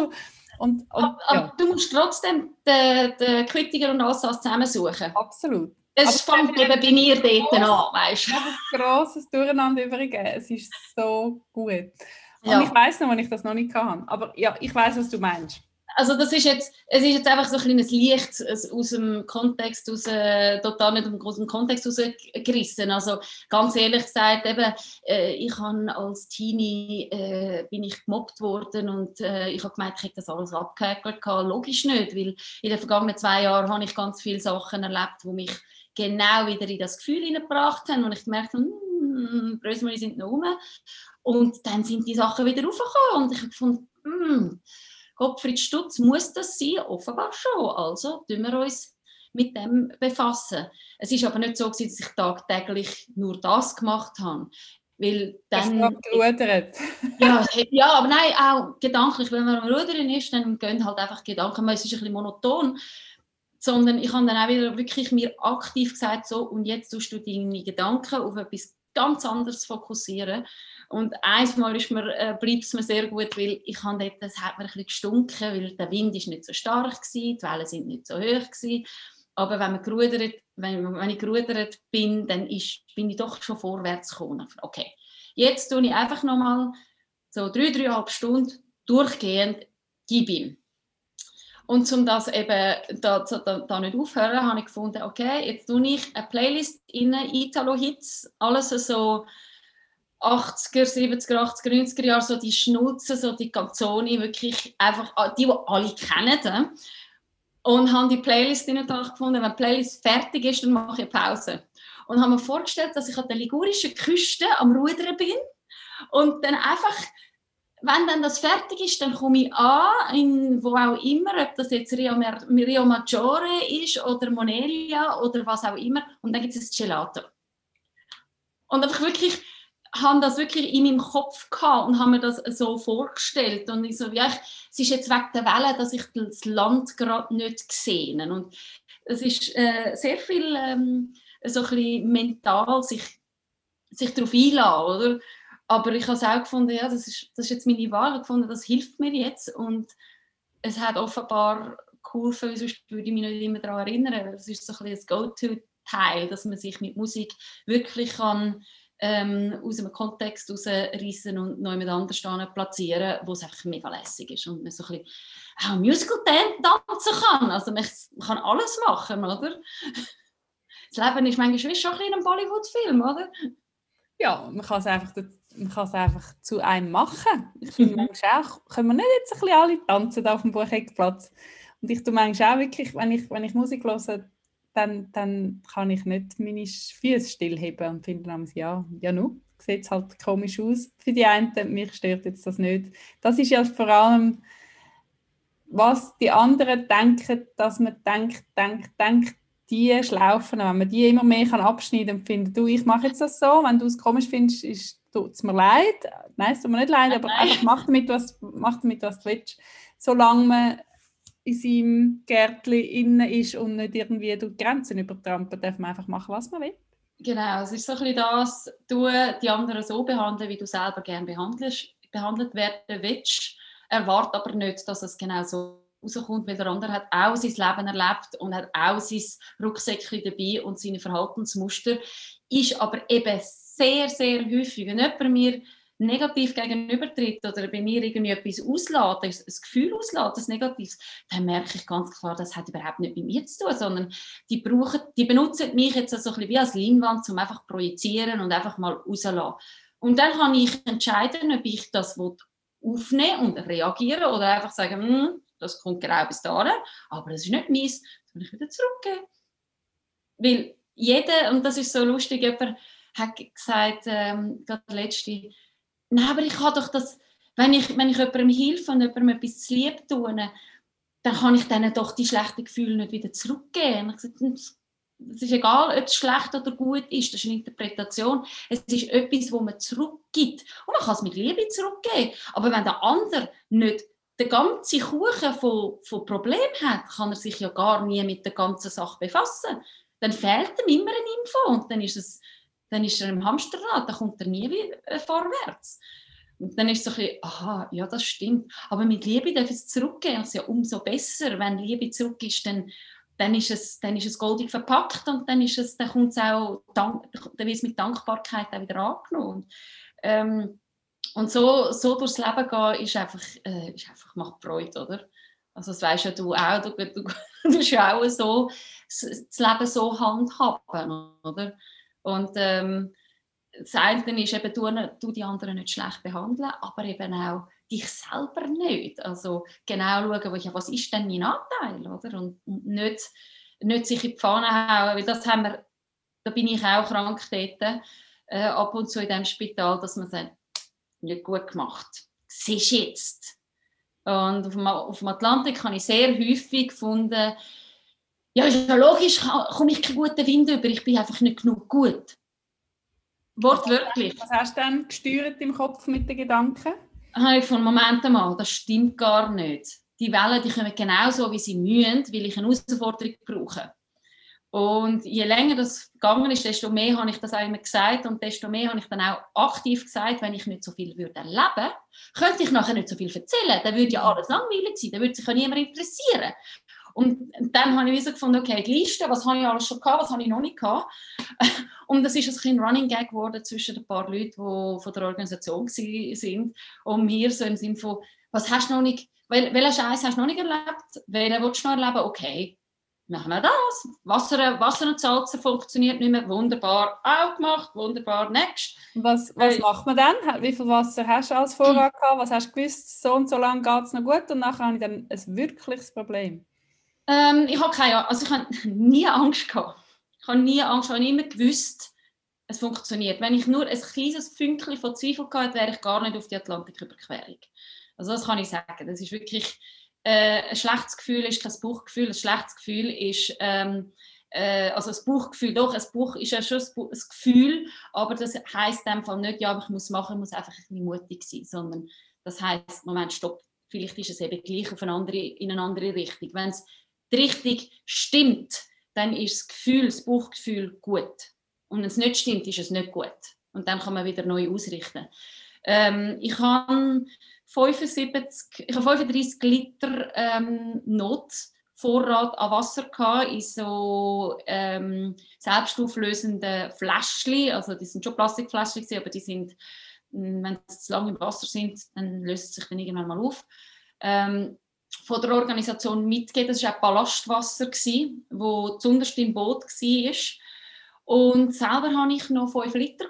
und, aber, ja. du musst trotzdem den, den Kritiker und alles zusammensuchen. Absolut. Es fängt eben bei mir dort an, weißt du. ein grosses Durcheinander übergeben. Es ist so gut. Und ja. ich weiß noch, wenn ich das noch nicht kann. Aber ja, ich weiß, was du meinst. Also das ist jetzt, es ist jetzt einfach so ein kleines Licht aus dem Kontext, aus, äh, total nicht aus dem Kontext rausgerissen. Also ganz ehrlich gesagt, eben, äh, ich habe als Teenie äh, bin ich gemobbt worden und äh, ich habe gemeint, ich hätte das alles abgehäkelt. Logisch nicht, weil in den vergangenen zwei Jahren habe ich ganz viele Sachen erlebt, die mich genau wieder in das Gefühl hineingebracht haben und ich gemerkt habe, hm, hm, sind noch rum. Und dann sind die Sachen wieder raufgekommen und ich habe gefunden, hm, Gottfried Stutz, muss das sein? Offenbar schon. Also tun wir uns mit dem befassen. Es ist aber nicht so, dass ich tagtäglich nur das gemacht habe. Weil dann, <laughs> ja, ja, aber nein, auch gedanklich, wenn man am Rudern ist, dann gehen halt einfach Gedanken, es ist ein bisschen monoton, sondern ich habe dann auch wieder wirklich mir aktiv gesagt, so und jetzt tust du deine Gedanken auf etwas ganz anderes fokussieren und einmal äh, bleibt es mir sehr gut, weil ich habe dort, das hat mir ein bisschen gestunken, weil der Wind ist nicht so stark war, die Wellen sind nicht so hoch gewesen. Aber wenn, man gerudert, wenn, wenn ich gerudert bin, dann ist, bin ich doch schon vorwärts gekommen. Okay, jetzt tue ich einfach nochmal so drei, dreieinhalb Stunden durchgehend gib ihm. Und um das eben da, da, da nicht aufhören, habe ich gefunden, okay, jetzt tue ich eine Playlist in Italo-Hits, alles so 80er, 70er, 80er, 90er Jahre, so die Schnulzen, so die Canzoni, wirklich einfach die, die alle kennen. Und habe die Playlist gefunden, wenn die Playlist fertig ist, dann mache ich Pause. Und habe mir vorgestellt, dass ich an der ligurischen Küste am Rudern bin und dann einfach wenn dann das fertig ist, dann komme ich an, in, wo auch immer, ob das jetzt Rio, Rio Maggiore ist oder Monelia oder was auch immer, und dann gibt es ein Gelato. Und einfach wirklich habe das wirklich in meinem Kopf gehabt und habe mir das so vorgestellt. Und ich so, ja, ich, es ist jetzt wegen der Welle, dass ich das Land gerade nicht gesehen Und es ist äh, sehr viel ähm, so ein bisschen mental sich, sich darauf einladen, oder? Aber ich habe es auch gefunden, ja, das ist, das ist jetzt meine Wahl, gefunden, das hilft mir jetzt und es hat offenbar geholfen, sonst würde ich mich nicht immer daran erinnern. Es ist so ein bisschen ein Go-To-Teil, dass man sich mit Musik wirklich kann ähm, aus einem Kontext rausreißen und noch jemand anders platzieren, wo es einfach mega lässig ist und man so ein bisschen auch Musical tanzen kann. Also man kann alles machen, oder? Das Leben ist manchmal schon ein, ein Bollywood-Film, oder? Ja, man kann es einfach, man kann es einfach zu einem machen. Ich finde mhm. manchmal auch, können wir nicht jetzt ein bisschen alle tanzen auf dem Bucheckplatz? Und ich tue manchmal auch wirklich, wenn ich, wenn ich Musik höre, dann, dann kann ich nicht meine Füße stillheben und finde dann, ja, ja nu, sieht halt komisch aus für die einen, mich stört jetzt das nicht. Das ist ja vor allem, was die anderen denken, dass man denkt, denkt, denkt, die Schlaufen, wenn man die immer mehr kann abschneiden und finden, du, ich mache jetzt das so, wenn du es komisch findest, tut es mir leid. Nein, es tut mir nicht leid, aber einfach mach damit, was, mach damit, was du willst. Solange man in seinem Gärtchen innen ist und nicht irgendwie durch die Grenzen übertrampelt, darf man einfach machen, was man will. Genau, es ist so ein bisschen das, du die anderen so behandeln, wie du selber gerne behandelt werden willst, erwarte aber nicht, dass es genau so rauskommt, weil der andere hat auch sein Leben erlebt und hat auch sein Rucksäckchen dabei und seine Verhaltensmuster, ist aber eben sehr, sehr häufig, wenn jemand mir negativ gegenübertritt oder bei mir irgendwie etwas auslässt, ein Gefühl auslässt, das Negatives, dann merke ich ganz klar, das hat überhaupt nicht mit mir zu tun, sondern die, brauchen, die benutzen mich jetzt so ein bisschen wie als Leinwand, um einfach projizieren und einfach mal rauszulassen. Und dann kann ich entscheiden, ob ich das aufnehmen und reagieren oder einfach sagen, hm, das kommt genau bis dahin, aber das ist nicht meins, das will ich wieder zurückgeben. Weil jeder, und das ist so lustig, jemand hat gesagt, ähm, gerade letzte, nein, aber ich habe doch das, wenn ich, wenn ich jemandem helfe und jemandem etwas zu lieb tue, dann kann ich denen doch die schlechten Gefühle nicht wieder zurückgeben. Ich gesagt, es ist egal, ob es schlecht oder gut ist, das ist eine Interpretation. Es ist etwas, wo man zurückgibt. Und man kann es mit Liebe zurückgeben. Aber wenn der andere nicht den ganzen Kuchen von, von Problemen hat, kann er sich ja gar nie mit der ganzen Sache befassen. Dann fehlt ihm immer eine Info und dann ist es dann ist er im Hamsterrad, dann kommt er nie wieder äh, vorwärts. Und dann ist es so ein bisschen, aha, ja, das stimmt. Aber mit Liebe darf es zurückgehen. Also ja, umso besser, wenn Liebe zurück ist, dann, dann, ist es, dann ist es goldig verpackt und dann, ist es, dann, kommt es auch, dann wird es mit Dankbarkeit auch wieder angenommen. Und, ähm, und so, so durchs Leben gehen, ist einfach, äh, ist einfach macht Freude, oder? Also das weißt ja du auch, du, du, <laughs> du ja auch so, das Leben so handhaben, oder? Und ähm, das eine ist eben, du, du die anderen nicht schlecht behandeln, aber eben auch dich selber nicht. Also genau schauen, was ist denn mein Anteil, oder? Und nicht, nicht sich in die Pfanne hauen, weil das haben wir, da bin ich auch krank dort. äh, ab und zu in dem Spital, dass man sagt, nicht gut gemacht. Siehst jetzt. Und auf dem, auf dem Atlantik habe ich sehr häufig gefunden, ja, ist ja logisch, komme ich keinen guten Wind über, ich bin einfach nicht genug gut. Wortwörtlich. Was hast du dann gesteuert im Kopf mit den Gedanken? Habe ich von Moment mal, das stimmt gar nicht. Die Wellen die kommen genau so, wie sie müssen, weil ich eine Herausforderung brauche. Und je länger das gegangen ist, desto mehr habe ich das auch immer gesagt und desto mehr habe ich dann auch aktiv gesagt, wenn ich nicht so viel würde erleben, könnte ich nachher nicht so viel erzählen. Dann würde ja alles langweilig sein, dann würde sich ja niemand interessieren. Und dann habe ich so gefunden, okay, die Liste, was habe ich alles schon gehabt, was habe ich noch nicht gehabt. <laughs> Und das ist ein Running Gag geworden zwischen ein paar Leuten, die von der Organisation sind und mir so im Sinne von, was hast du noch nicht, welchen Scheiß hast du noch nicht erlebt, welchen willst du noch erleben, okay, machen wir das. Wasser, Wasser und Salz funktioniert nicht mehr, wunderbar, auch gemacht, wunderbar, next. Was, was äh, macht man dann? Wie viel Wasser hast du als Vorrat <clears throat> gehabt? Was hast du gewusst, so und so lange geht es noch gut und nachher habe ich dann ein wirkliches Problem? Ähm, ich habe keine also ich habe <laughs> nie Angst gehabt. Ich habe nie Angst, ich habe immer gewusst, es funktioniert. Wenn ich nur ein kleines Fünkchen von Zweifel gehabt wäre ich gar nicht auf die Atlantiküberquerung. Also das kann ich sagen. Das ist wirklich äh, ein schlechtes Gefühl ist kein Buchgefühl. Ein schlechtes Gefühl ist ähm, äh, also das Buchgefühl, doch, ein Buch ist ja schon ein Gefühl, aber das heißt in dem Fall nicht, ja, ich muss machen, ich muss einfach ein mutig sein, sondern das heißt, Moment, stopp, vielleicht ist es eben gleich auf eine andere, in eine andere Richtung. Wenn es die Richtung stimmt, dann ist das Gefühl, das Buchgefühl gut. Und wenn es nicht stimmt, ist es nicht gut. Und dann kann man wieder neu ausrichten. Ähm, ich habe 75, ich habe 35 Liter ähm, Notvorrat an Wasser gehabt, in so ähm, selbstauflösenden Fläschchen. Also die sind schon Plastikfläschchen, aber die sind, hm, wenn sie zu lange im Wasser sind, dann löst es sich dann irgendwann mal auf. Ähm, von der Organisation mitgegeben. Das war auch Ballastwasser, das zuunterst im Boot war. Und selber hatte ich noch 5 Liter,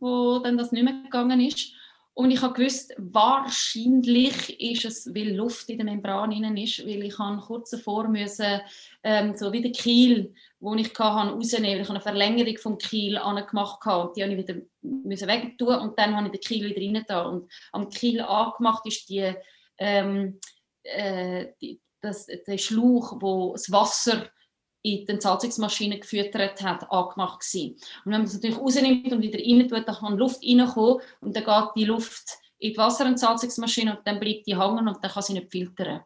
wo dann das nicht mehr gegangen ist. Und ich gewusst, wahrscheinlich ist es, weil Luft in der Membran drin ist, weil ich kurz davor müssen, ähm, so wie der Kiel, wo ich hatte, rausnehmen. Ich habe eine Verlängerung vom Kiel angemacht und die habe ich wieder müssen wegtun und dann habe ich den Kiel wieder rein und am Kiel angemacht ist die ähm, äh, die, das, der Schlauch, wo das Wasser in die Entsalzungsmaschine gefüttert hat, angemacht gewesen. Und wenn man es natürlich rausnimmt und wieder rein tut, dann kann Luft reinkommen und dann geht die Luft in die Wasserentsalzungsmaschine und dann bleibt die hängen und dann kann sie nicht filtern.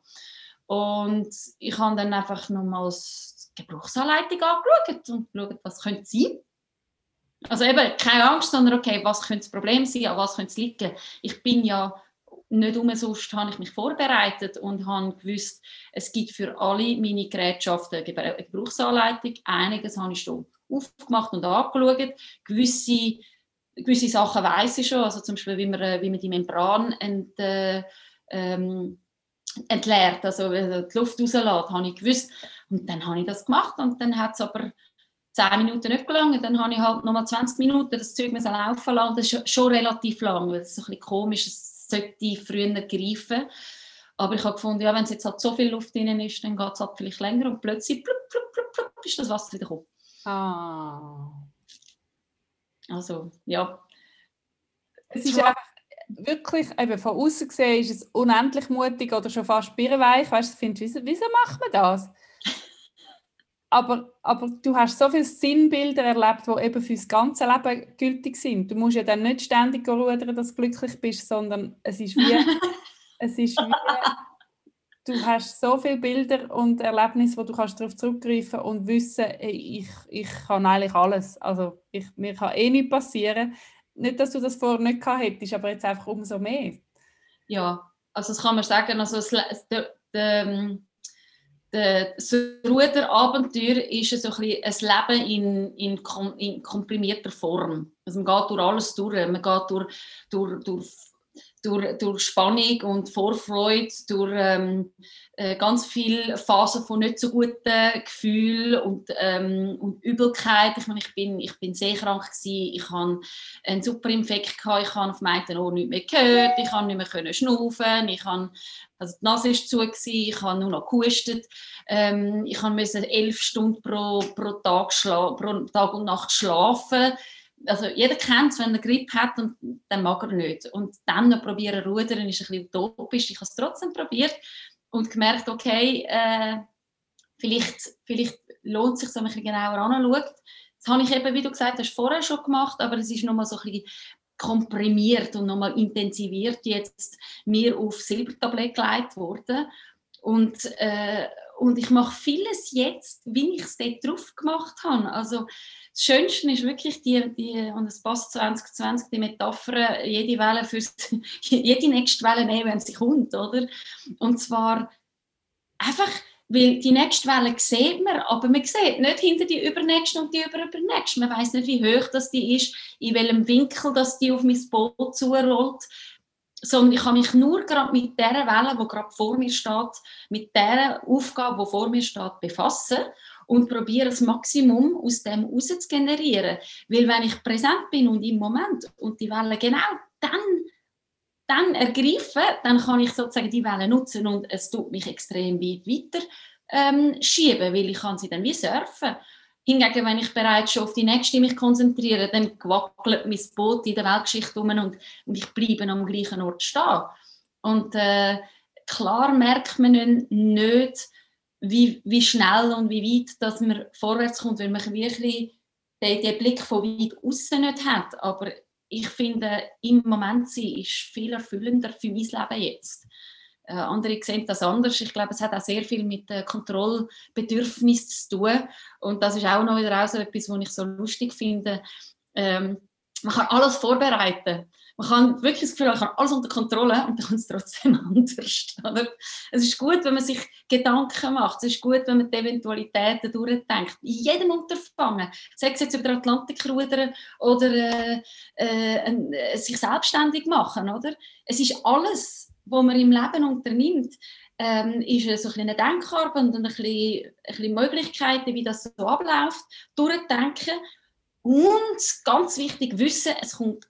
Und ich habe dann einfach nochmals die Gebrauchsanleitung angeschaut und geschaut, was könnte sein. Also eben keine Angst, sondern okay, was könnte das Problem sein, an was könnte es liegen. Ich bin ja nicht umsonst habe ich mich vorbereitet und habe gewusst, es gibt für alle meine Gerätschaften eine Gebrauchsanleitung. Einiges habe ich schon aufgemacht und angeschaut. Gewisse, gewisse Sachen weiß ich schon, also zum Beispiel, wie man, wie man die Membran ent, äh, ähm, entleert, also die Luft rauslässt, habe ich gewusst. Und dann habe ich das gemacht und dann hat es aber 10 Minuten nicht gelangt, dann habe ich halt nochmal 20 Minuten das Zeug laufen lassen. Das ist schon relativ lang, weil es ein bisschen komisch ist sollte früher greifen. Aber ich habe gefunden, ja, wenn es jetzt halt so viel Luft drin ist, dann geht es halt vielleicht länger und plötzlich plupp, plupp, plupp, plupp, ist das Wasser wieder gekommen. Ah. Also, ja. Es ist einfach wirklich, eben von außen gesehen, ist es unendlich mutig oder schon fast birrenweich. Weißt du, find, wieso, wieso macht man das? Aber, aber du hast so viele Sinnbilder erlebt, die eben für das ganze Leben gültig sind. Du musst ja dann nicht ständig rudern, dass du glücklich bist, sondern es ist wie, <laughs> es ist wie du hast so viele Bilder und Erlebnisse, wo du kannst darauf zurückgreifen und wissen, ich, ich kann eigentlich alles. Also ich, mir kann eh nichts passieren. Nicht, dass du das vorher nicht gehabt hättest, aber jetzt einfach umso mehr. Ja, also das kann man sagen. Also das, der, der, ähm, das Ruderabenteuer ist so ein, ein Leben in, in, in, komprimierter Form. Also man geht durch alles durch. Man geht durch, durch, durch, durch, durch Spannung und Vorfreude, durch ähm, äh, ganz viele Phasen von nicht so guten Gefühlen und, ähm, und Übelkeit. Ich, meine, ich, bin, ich bin sehr krank, gewesen. ich hatte einen super Infekt, gehabt. ich habe auf meinem Ohr nicht mehr gehört, ich konnte nicht mehr schnaufen, ich habe also die Nase war zu, gewesen, ich habe nur noch gehustet. Ähm, ich musste elf Stunden pro, pro, Tag pro Tag und Nacht schlafen. also jeder kennt es, wenn er Grip hat und dann mag er nicht. Und dann noch probieren rudern ist ein bisschen utopisch. Ich habe es trotzdem probiert und gemerkt, okay, äh, vielleicht, vielleicht lohnt es sich, so ein bisschen genauer anzuschauen. Das habe ich eben, wie du gesagt hast, vorher schon gemacht, aber es ist nochmal so ein bisschen komprimiert und nochmal intensiviert jetzt mir auf Silbertablett gelegt worden. Und, äh, und ich mache vieles jetzt, wie ich es dort drauf gemacht habe. Also das Schönste ist wirklich die, die und es passt 2020, die Metapher, jede Welle fürs, <laughs> jede nächste Welle nehmen, wenn sie kommt, oder? Und zwar einfach, weil die nächste Welle sieht man, aber man sieht nicht hinter die übernächste und die überübernächste. Man weiß nicht, wie hoch das die ist, in welchem Winkel das die auf mein Boot zurollt sondern ich kann mich nur gerade mit der Welle, die gerade vor mir steht, mit der Aufgabe, die vor mir steht, befassen und probiere das Maximum aus dem heraus zu generieren. Weil wenn ich präsent bin und im Moment und die Welle genau dann, dann ergreife, dann kann ich sozusagen die Welle nutzen und es tut mich extrem weit weiter ähm, schieben, weil ich kann sie dann wie surfen. Hingegen, wenn ich bereits schon auf die nächste mich konzentriere, dann wackelt mein Boot in der Weltgeschichte um und, ich bleibe am gleichen Ort stehen. Und äh, klar merkt man nicht, wie, wie schnell und wie weit dass man vorwärts kommt, weil man wirklich den, den Blick von weit außen nicht hat. Aber ich finde, im Moment sein ist viel erfüllender für mein Leben jetzt. Äh, andere sehen das anders. Ich glaube, es hat auch sehr viel mit äh, Kontrollbedürfnis zu tun. Und das ist auch noch wieder auch so etwas, was ich so lustig finde. Ähm, man kann alles vorbereiten. Man kann wirklich das Gefühl, man kann alles unter Kontrolle und dann kommt es trotzdem <laughs> anders. Oder? Es ist gut, wenn man sich Gedanken macht. Es ist gut, wenn man die Eventualitäten durchdenkt. In jedem Unterfangen, sei es jetzt über den Atlantik rudern oder äh, äh, sich selbstständig machen. Oder? Es ist alles was man im Leben unternimmt, ähm, ist so ein eine Denkarbeit und ein bisschen, ein bisschen Möglichkeiten, wie das so abläuft, durchdenken und ganz wichtig wissen, es kommt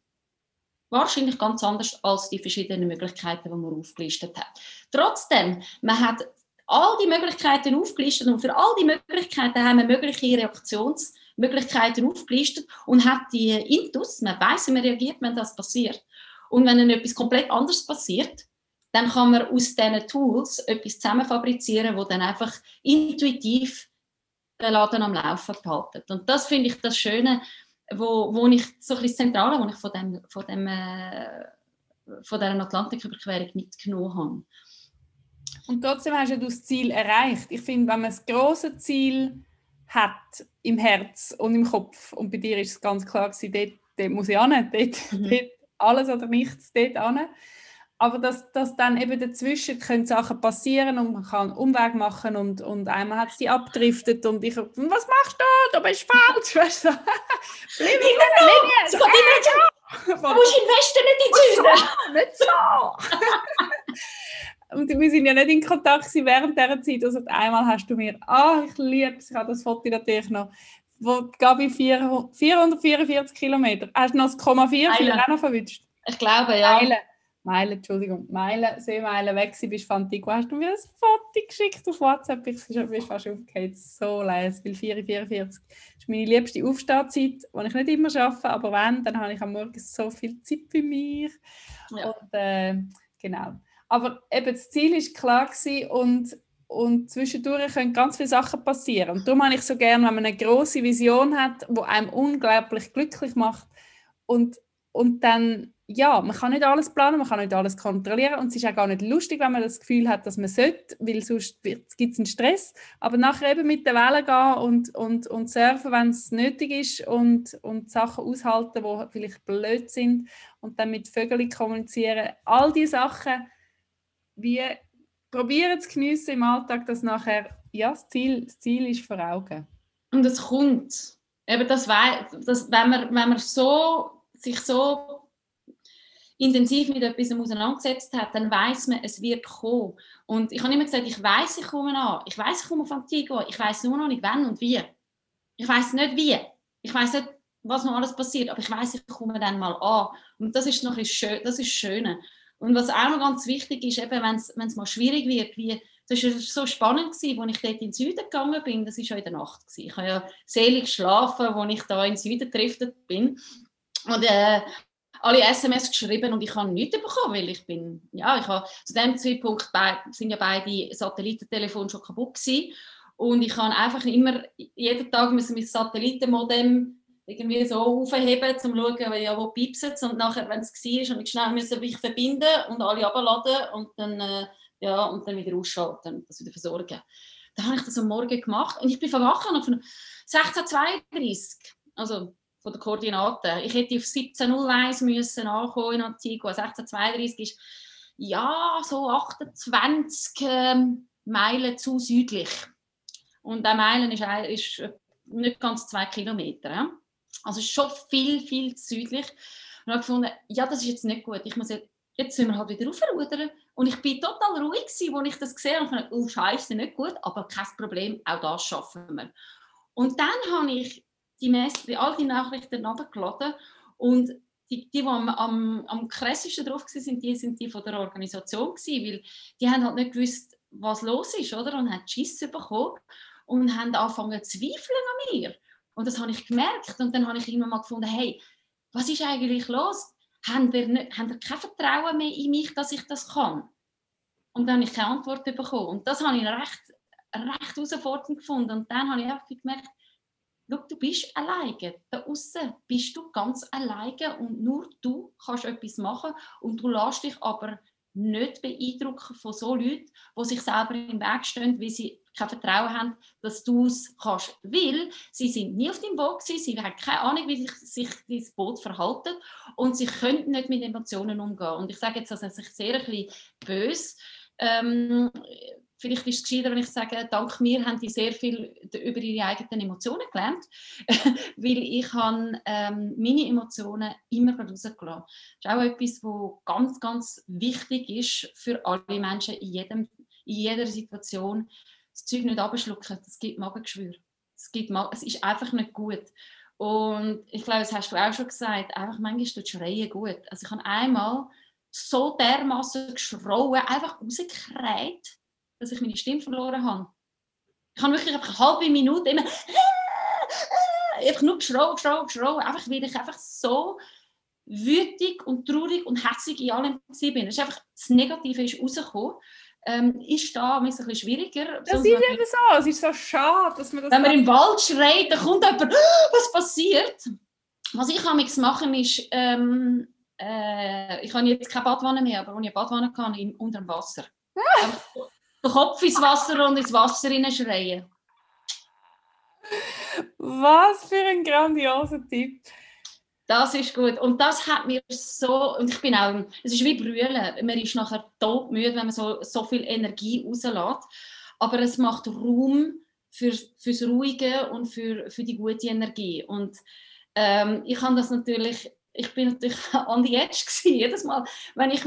wahrscheinlich ganz anders als die verschiedenen Möglichkeiten, die man aufgelistet hat. Trotzdem, man hat all die Möglichkeiten aufgelistet und für all die Möglichkeiten haben wir mögliche Reaktionsmöglichkeiten aufgelistet und hat die Intus, man weiß, man reagiert, wenn das passiert. Und wenn dann etwas komplett anderes passiert, dann kann man aus diesen Tools etwas zusammenfabrizieren, wo dann einfach intuitiv den Laden am Laufen behalten. Und das finde ich das Schöne, wo, wo ich so ein bisschen Zentrale, wo ich von dem, von dem äh, von dieser Atlantiküberquerung mitgenommen habe. Und trotzdem hast du das Ziel erreicht. Ich finde, wenn man das große Ziel hat im Herz und im Kopf, und bei dir ist es ganz klar, dort, dort muss ich hin, dort, mhm. dort alles oder nichts, dort hin aber dass, dass dann eben dazwischen können Sachen passieren und man kann Umweg machen und, und einmal hat es die abdriftet und ich was machst du? Du bist falsch, <laughs> weißt du? Bleib in der Linie! <laughs> Du musst in Westen nicht in Süden! <laughs> Nicht so! und wir sind ja nicht in Kontakt während dieser Zeit. Also einmal hast du mir, ah, ich liebe es, ich habe das Foto natürlich noch, wo Gabi 444 Kilometer, hast du noch das Komma 4 vielleicht auch noch verwünscht? Ich glaube, ja. Meilen. Meilen, Entschuldigung, Meilen, Seemeilen weg bist, fand ich, hast du mir ein Foto geschickt auf WhatsApp? Ich bin fast aufgehört, so leise, weil 4.44 ist meine liebste Aufstehzeit, die ich nicht immer schaffe, aber wenn, dann habe ich am Morgen so viel Zeit für mich. Ja. Und, äh, genau. Aber eben das Ziel war klar und, und zwischendurch können ganz viele Sachen passieren. Und darum habe ich so gerne, wenn man eine große Vision hat, die einem unglaublich glücklich macht und, und dann ja, man kann nicht alles planen, man kann nicht alles kontrollieren und es ist auch gar nicht lustig, wenn man das Gefühl hat, dass man sollte, weil sonst gibt es einen Stress. Aber nachher eben mit der Welle gehen und, und, und surfen, wenn es nötig ist und, und Sachen aushalten, die vielleicht blöd sind und dann mit Vögeln kommunizieren. All diese Sachen, wie probieren zu geniessen im Alltag, dass nachher ja, das, Ziel, das Ziel ist vor Augen. Und es kommt. Eben das, das, wenn, man, wenn man so, sich so intensiv mit etwas auseinandergesetzt hat, dann weiß man, es wird kommen. Und ich habe immer gesagt, ich weiß, ich komme an. Ich weiß, ich komme auf Antigua. Ich weiß nur noch nicht, wann und wie. Ich weiß nicht wie. Ich weiß nicht, was noch alles passiert, aber ich weiß, ich komme dann mal an. Und das ist noch ein schön, das ist Schöne. Und was auch noch ganz wichtig ist, eben, wenn es mal schwierig wird, wie das war so spannend, als ich dort in den Süden gegangen bin. Das war schon in der Nacht. Ich habe ja selig geschlafen, als ich da in den Süden gedriftet bin. Und äh, alle SMS geschrieben und ich habe nichts bekommen, weil ich bin, ja, ich habe zu dem Zeitpunkt bei, sind ja beide Satellitentelefone schon kaputt gewesen. und ich habe einfach immer jeden Tag müssen mein Satellitenmodem irgendwie so aufheben, um zu schauen, ja, wo piepst und nachher, wenn es war, und ich schnell müssen mich verbinden und alle abladen und dann äh, ja, und dann wieder ausschalten und das wieder versorgen. Dann habe ich das am Morgen gemacht und ich bin verwachen auf 1632, also von den Koordinaten. Ich hätte auf 1701 müssen ankommen in Antigua. 1632 ist ja so 28 ähm, Meilen zu südlich. Und der Meilen ist, ist nicht ganz zwei Kilometer. Also schon viel, viel zu südlich. Und habe gefunden, ja, das ist jetzt nicht gut. Ich muss jetzt, jetzt sind wir halt wieder aufrudern. Und ich bin total ruhig als ich das gesehen habe. Und ich dachte, oh Scheiße, nicht gut, aber kein Problem, auch das schaffen wir. Und dann habe ich die, Mess all die Nachrichten runtergeladen und die, die, die am, am, am krassesten drauf waren, die sind die von der Organisation gewesen, weil die haben halt nicht gewusst, was los ist, oder? Und haben Schiss bekommen und haben angefangen zu zweifeln an mir. Und das habe ich gemerkt und dann habe ich immer mal gefunden, hey, was ist eigentlich los? haben nicht, haben ihr kein Vertrauen mehr in mich, dass ich das kann? Und dann habe ich keine Antwort bekommen. Und das habe ich recht, recht herausfordernd gefunden. Und dann habe ich einfach gemerkt, Schau, du bist alleine. Da außen bist du ganz alleine und nur du kannst etwas machen und du lässt dich aber nicht beeindrucken von so Leuten, die sich selber im Weg stehen, weil sie kein Vertrauen haben, dass du es kannst. Weil sie sind nie auf dem Boot sie haben keine Ahnung, wie sich, sich Boot verhalten und sie können nicht mit Emotionen umgehen. Und ich sage jetzt, dass also, ich sehr ein bisschen böse ähm, vielleicht ist es gescheiter, wenn ich sage, dank mir haben die sehr viel über ihre eigenen Emotionen gelernt, <laughs> weil ich habe ähm, meine Emotionen immer rausgelassen. Das ist auch etwas, was ganz, ganz wichtig ist für alle Menschen in, jedem, in jeder Situation. Das Zeug nicht abschlucken, das gibt Magengeschwür. Es, gibt, es ist einfach nicht gut. Und ich glaube, das hast du auch schon gesagt, einfach manchmal tut Schreien gut. Also ich habe einmal so dermaßen geschrauen, einfach rausgekräht, dass ich meine Stimme verloren habe. Ich habe wirklich einfach eine halbe Minute immer einfach nur geschrauen, geschrauen, geschrauen, einfach weil ich einfach so wütig und traurig und hässlich in allem bin. Das ist einfach das Negative ist rausgekommen. Ähm, ist da ein bisschen schwieriger. Das ist eben so, es ist so schade, dass man das... Wenn man im Wald schreit, dann kommt jemand, <gasps> was passiert? Was ich amigs machen ist, ähm, äh, ich habe jetzt keine Badwanne mehr, aber wenn ich eine Badwanne kann, unter dem Wasser. <laughs> den Kopf ins Wasser und ins Wasser schreien. Was für ein grandioser Tipp. Das ist gut. Und das hat mir so, und ich bin auch, es ist wie Brüllen. Man ist nachher todmüde, wenn man so, so viel Energie rauslässt. Aber es macht Raum für, fürs Ruhige und für, für die gute Energie. Und ähm, ich habe das natürlich, ich bin natürlich <laughs> an die Edge gewesen. Jedes Mal, wenn ich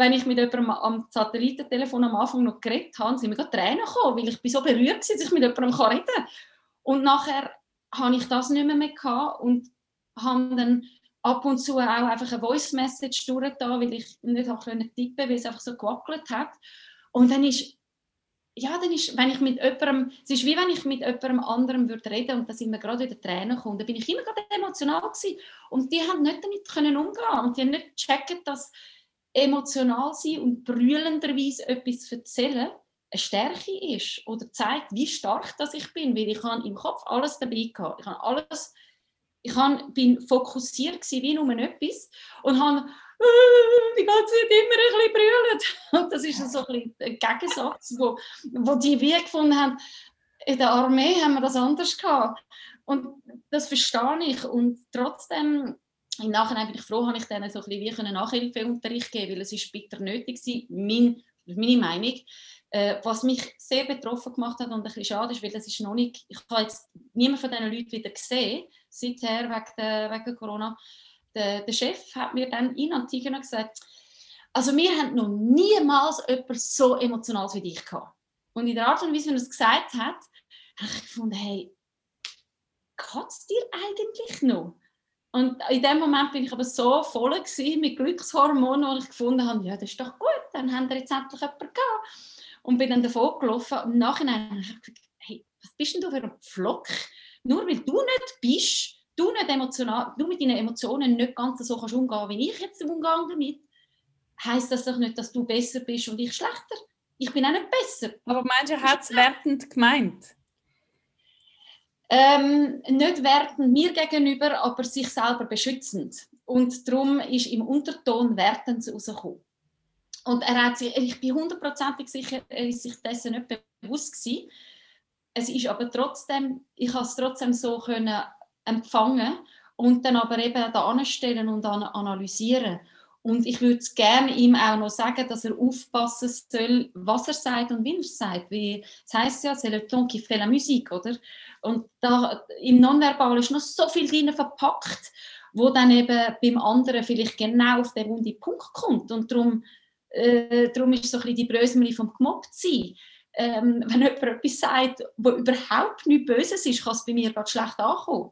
wenn ich mit jemandem am Satellitentelefon am Anfang noch geredet habe, sind mir gerade Tränen gekommen, weil ich bin so berührt war, dass ich mit jemandem reden kann. Und nachher habe ich das nicht mehr, mehr gehabt und habe dann ab und zu auch einfach eine Voice Message durchgetan, weil ich nicht tippen konnte, weil es einfach so gewackelt hat. Und dann ist, ja, dann ist, wenn ich mit jemandem, es ist wie wenn ich mit jemandem anderem würde reden und da sind mir gerade wieder Tränen gekommen, dann bin ich immer gerade emotional gewesen. Und die haben nicht damit können umgehen und die haben nicht gecheckt, dass emotional sein und brüllenderweise etwas erzählen eine Stärke ist oder zeigt, wie stark das ich bin, weil ich habe im Kopf alles dabei gehabt. Ich habe alles, ich habe, bin fokussiert gewesen, wie nur etwas und habe äh, die ganze Zeit immer ein bisschen brüllt. <laughs> Und das ist so ein, ein Gegensatz, wo, wo die wie gefunden haben, in der Armee haben wir das anders gehabt. Und das verstehe ich. Und trotzdem im Nachhinein bin ich froh, habe ich denen so ein bisschen wie Nachhilfeunterricht geben weil es ist bitter nötig war, mein, meine Meinung. Äh, was mich sehr betroffen gemacht hat und ein bisschen schade ist, weil das ist noch nicht, ich habe jetzt niemand von diesen Leuten wieder gesehen, seither wegen, der, wegen Corona. Der, der Chef hat mir dann in Antigua gesagt, also wir haben noch niemals jemand so emotional wie dich gehabt. Und in der Art und Weise, wie er es gesagt hat, habe ich gefunden, hey, kann es dir eigentlich noch? Und in dem Moment bin ich aber so voll mit Glückshormonen, wo ich gefunden habe, ja, das ist doch gut, dann haben wir jetzt endlich jemanden gehabt. Und bin dann davon gelaufen. Und im Nachhinein habe ich gesagt, hey, was bist denn du für ein Pflock? Nur weil du nicht bist, du, nicht emotional, du mit deinen Emotionen nicht ganz so kannst umgehen wie ich jetzt umgehe damit, heisst das doch nicht, dass du besser bist und ich schlechter. Ich bin auch nicht besser. Aber meinst du, er hat es wertend gemeint? Ähm, nicht wertend mir gegenüber, aber sich selber beschützend. Und darum ist im Unterton wertend rausgekommen. Und er hat sich, ich bin hundertprozentig sicher, er ist sich dessen nicht bewusst gewesen. Es ist aber trotzdem, ich habe es trotzdem so können empfangen und dann aber eben da anstellen und analysieren. Und ich würde gerne ihm auch noch sagen, dass er aufpassen soll, was er sagt und wie er es sagt. Wie, das heisst ja, c'est le ton qui fait la musique, oder? Und da, im Nonverbal ist noch so viel drin verpackt, wo dann eben beim anderen vielleicht genau auf den wunden Punkt kommt. Und darum, äh, darum ist so ein bisschen die Brösmeli vom Gemobbtsein. Ähm, wenn jemand etwas sagt, wo überhaupt nichts Böses ist, kann es bei mir gerade schlecht ankommen.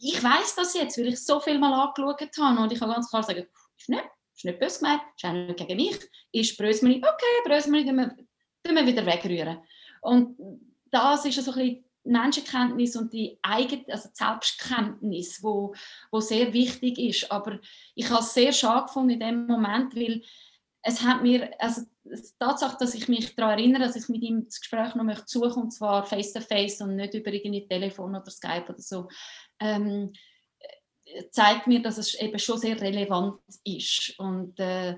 Ich weiß das jetzt, weil ich so viel mal angeschaut habe und ich kann ganz klar sagen, ist nicht, böse gemeint, ist auch nicht gegen mich, ist Brösmeli, okay, Brösmeli, tun wir, wir wieder wegrühren. Und das ist so ein bisschen die Menschenkenntnis und die eigene, also die Selbstkenntnis, wo, wo sehr wichtig ist. Aber ich habe es sehr schade gefunden in dem Moment, weil es hat mir, also die Tatsache, dass ich mich daran erinnere, dass ich mit ihm das Gespräch noch möchte suchen und zwar face to face und nicht über irgendwie Telefon oder Skype oder so, ähm, zeigt mir, dass es eben schon sehr relevant ist. Und äh,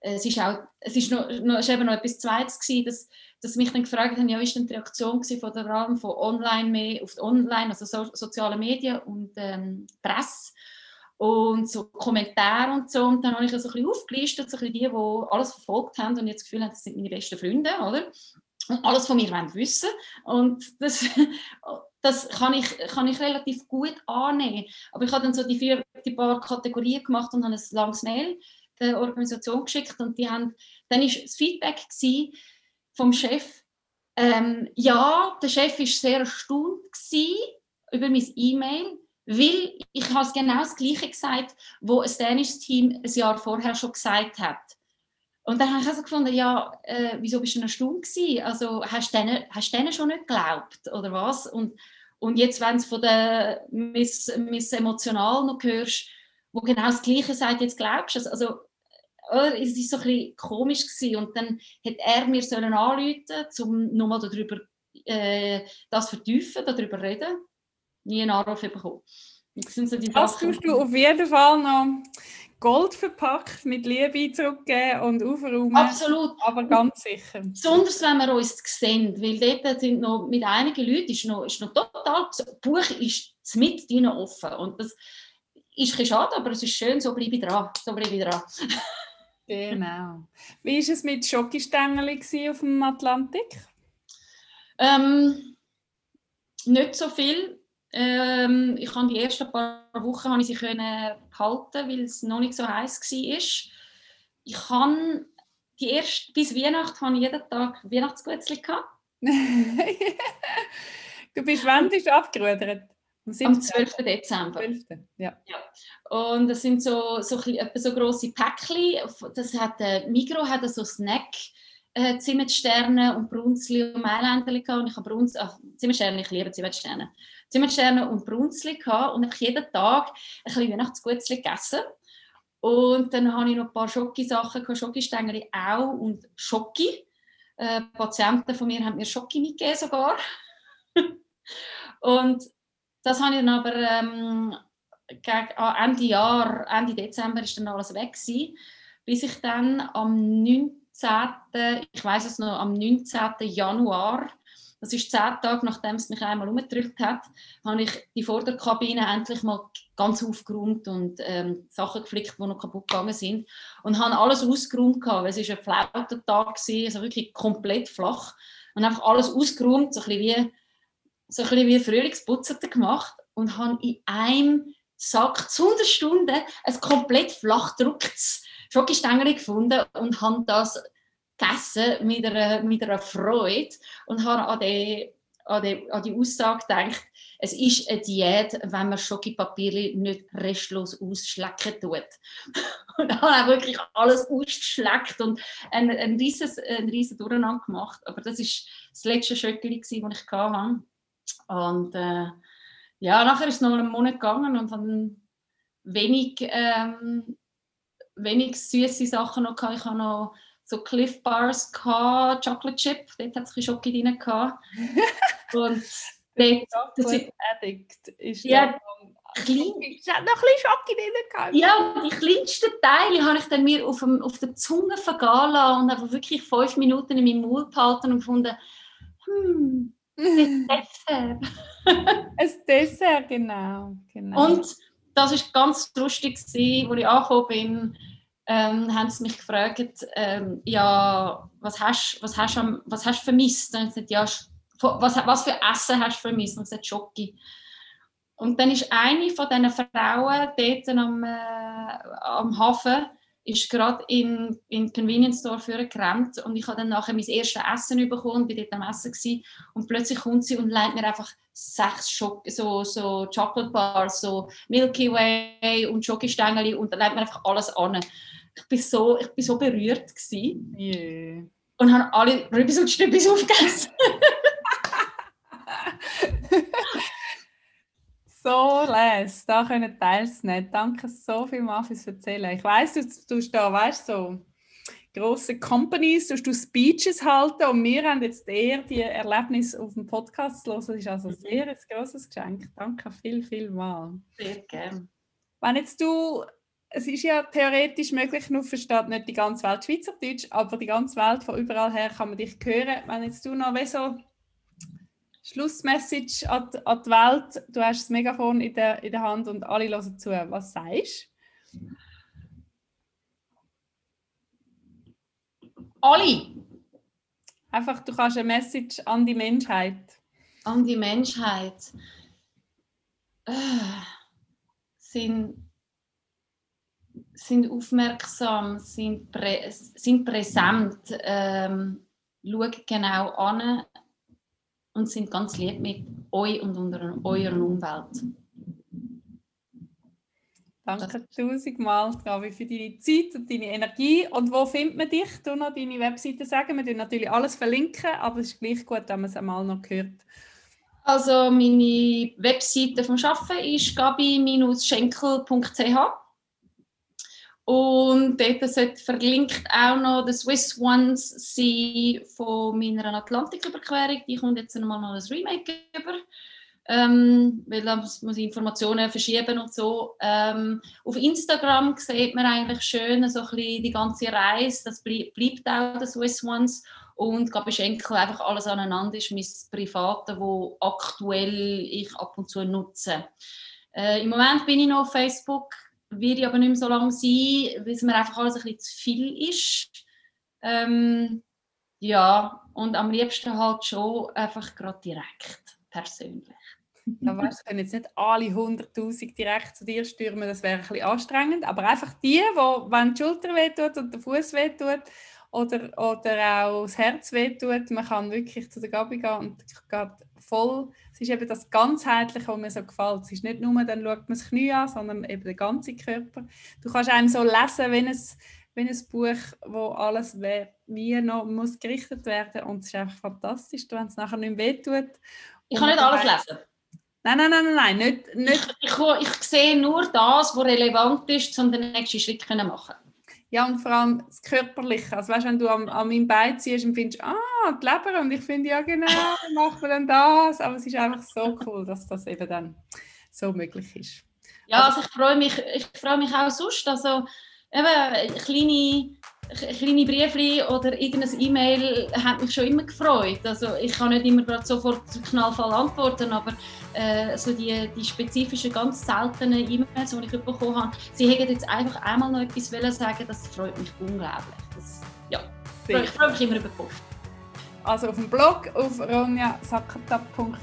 es ist noch, noch, eben noch etwas Zweites gewesen, dass, dass mich dann gefragt haben, ja, ist denn die Reaktion von der Rahmen von Online mehr auf Online, also so, soziale Medien und ähm, Presse und so Kommentare und so. Und dann habe ich so ein bisschen aufgelistet, so ein bisschen die, die alles verfolgt haben und jetzt das Gefühl haben, das sind meine besten Freunde, oder? Und alles von mir wollen wissen. Und das, das kann ich, kann ich relativ gut annehmen. Aber ich habe dann so die, vier, die paar Kategorien gemacht und habe ein langes Mail der Organisation geschickt und die haben, dann war das Feedback vom Chef, ähm, ja, der Chef war sehr erstaunt über mein E-Mail, weil ich habe genau das Gleiche gesagt, was ein dänisches Team ein Jahr vorher schon gesagt hat. Und dann habe ich also gefunden, ja, äh, wieso bist du eine Stunde gewesen? Also hast du denen, hast denen schon nicht geglaubt oder was? Und, und jetzt, wenn du von der Miss, Miss Emotional noch hörst, wo genau das Gleiche sagt, jetzt glaubst du also, oder? es war so ein bisschen komisch gewesen. und dann hätte er mir sollen anrufen, um nochmal darüber äh, das vertiefen, darüber reden. Nie einen Anruf bekommen. Das sind so die das tust du auf jeden Fall noch Gold verpackt mit Liebe zurückgeben und aufräumen. Absolut. Aber ganz sicher. Besonders wenn wir uns sehen, weil dort sind noch mit einigen Leuten ist noch, ist noch total, das Buch ist mit drinnen offen und das ist ein schade, aber es ist schön, so bleibe ich dran. So bleibe ich dran. <laughs> genau. Wie war es mit Schokostängel auf dem Atlantik? Ähm, nicht so viel. Ähm, ich habe die ersten paar Wochen habe ich sie können behalten, weil es noch nicht so heiß war. Ich habe die erste, bis Weihnachten habe ich jeden Tag Weihnachtsgutzli gehabt. <laughs> du bist wann bist du abgerudert? Am 12. Dezember. 12. Ja. ja. Und das sind so, so, so grosse Päckchen. Das hat, äh, Migro hat so Snack äh, Zimtsterne und Brunzli und gehabt. Und ich habe Brunzli, ach, Zimtsterne, ich liebe Zimtsterne. Zimtsterne und Brunzli und ich jeden Tag ein bisschen Weihnachtsgutzli gegessen. Und dann habe ich noch ein paar Schokisachen, Schokistängel auch und Schoki. Äh, Patienten von mir haben mir Schoki mitgegeben sogar. <laughs> und das habe ich dann aber ähm, gegen, ah, Ende Jahr, Ende Dezember ist dann alles weg gewesen, bis ich dann am 19. ich weiß es noch, am 19. Januar das ist zehn Tage, nachdem es mich einmal umgedrückt hat, habe ich die Vorderkabine endlich mal ganz aufgeräumt und ähm, Sachen geflickt, die noch kaputt gegangen sind. Und habe alles ausgeräumt, weil es war ein flauter Tag, also wirklich komplett flach. Und einfach alles ausgeräumt, so ein bisschen wie, so wie Frühlingsputzen gemacht und habe in einem Sack zu einer Stunde ein komplett flach gedrucktes Schokostängel gefunden und habe das gegessen mit einer, mit einer Freude und habe an den an die, an die Aussage gedacht, es ist eine Diät, wenn man Schokipapier nicht restlos ausschlecken tut. <laughs> und habe ich wirklich alles ausgeschleckt und ein, ein riesen, ein riesen Durcheinander gemacht. Aber das war das letzte Schöckchen, das ich hatte. Und äh, ja, nachher ist es noch einen Monat gegangen und dann wenig, ähm, wenig süße Sachen noch gehabt. Ich habe noch so Cliff Bars gehabt, Chocolate Chip, dort hat es ein Schoki drin gehabt. <laughs> und dort, das ist, Addict ist ja, klein. Es hat noch ein bisschen Schoki drin gehabt. Ja, die kleinsten Teile habe ich dann mir auf, dem, auf der Zunge lassen und einfach wirklich fünf Minuten in meinem Mund behalten und gefunden, hm, <laughs> ein Dessert. <laughs> ein Dessert, genau. genau. Und das war ganz lustig, als ich angekommen bin ähm, haben sie mich gefragt, ähm, ja, was hast, was, hast, was hast du vermisst? Und ich gesagt, ja, was, was für Essen hast du vermisst? Und ich gesagt. Und dann ist eine von diesen Frauen dort am, äh, am Hafen ist gerade in, in Convenience Store für gerannt und ich habe dann nachher mein erstes Essen bekommen und bin dort am Essen gewesen. und plötzlich kommt sie und leitet mir einfach sechs Schok so, so Chocolate Bars, so Milky Way und Schokostängel und dann leitet mir einfach alles an. Ich bin so, ich bin so berührt gewesen. Yeah. und habe alle Rübis und Stübis aufgegessen. <laughs> so les, da können teilnehmen. Danke so viel mal fürs Erzählen. Ich weiss, du tust da, weißt so große Companies, tust du Speeches halten und wir haben jetzt eher die Erlebnis auf dem Podcast los. Das ist also mhm. sehr ein großes Geschenk. Danke viel, viel mal. Sehr gerne. Wenn jetzt du es ist ja theoretisch möglich, nur versteht nicht die ganze Welt Schweizerdeutsch, aber die ganze Welt von überall her kann man dich hören. Wenn jetzt du noch so Schlussmessage an die, an die Welt. Du hast das Megafon in der, in der Hand und alle hören zu. Was sagst du? Alle. Einfach, du kannst eine Message an die Menschheit. An die Menschheit. Äh, sind, sind aufmerksam, sind, prä, sind präsent, ähm, schauen genau an, und sind ganz lieb mit euch und unter eurer Umwelt. Danke tausendmal, Gabi, für deine Zeit und deine Energie. Und wo findet man dich? Du noch deine Webseite sagen. Wir tun natürlich alles verlinken, aber es ist gleich gut, wenn man es einmal noch hört. Also meine Webseite vom Arbeiten ist gabi-schenkel.ch und dort sollte verlinkt auch noch der Swiss Ones sein von meiner Atlantiküberquerung. Die kommt jetzt nochmal noch ein Remake über. Ähm, weil da muss ich Informationen verschieben und so. Ähm, auf Instagram sieht man eigentlich schön so ein bisschen die ganze Reise. Das bleibt auch der Swiss Ones. Und Gabi Schenkel einfach alles aneinander ist mein Private, wo aktuell ich ab und zu nutze. Äh, Im Moment bin ich noch auf Facebook werde aber nicht mehr so lange sein, weil es mir einfach alles ein bisschen zu viel ist. Ähm, ja, und am liebsten halt schon einfach gerade direkt, persönlich. Ja, weißt, können jetzt nicht alle 100'000 direkt zu dir stürmen, das wäre ein bisschen anstrengend, aber einfach die, wo, wenn die Schulter wehtut und der Fuß wehtut oder, oder auch das Herz wehtut, man kann wirklich zu der Gabi gehen und geht voll es ist eben das Ganzheitliche, was mir so gefällt. Es ist nicht nur, dann schaut man das Knie an, sondern eben den ganzen Körper. Du kannst einem so lesen, wenn es wenn ein Buch, wo alles wie noch muss gerichtet werden und es ist einfach fantastisch, wenn es nachher nicht mehr wehtut. Ich kann nicht alles lesen. Nein, nein, nein, nein, nein. Nicht, nicht. Ich, ich, ich sehe nur das, was relevant ist, um den nächsten Schritt zu machen. Ja, und vor allem das Körperliche. Also weißt, wenn du an, an meinem Bein ziehst und findest, ah, die Leber, und ich finde, ja genau, machen wir dann das. Aber es ist einfach so cool, dass das eben dann so möglich ist. Ja, also, also ich freue mich, ich freue mich auch sonst. Also eben kleine kleine Briefli oder irgendein E-Mail hat mich schon immer gefreut. Also ich kann nicht immer gerade sofort knallvoll antworten, aber äh, so die, die spezifischen, ganz seltenen E-Mails, die ich bekommen habe, sie hätten jetzt einfach einmal noch etwas sagen das freut mich unglaublich. Das, ja, ich freue mich immer über Post. Also auf dem Blog auf ronjasakata.com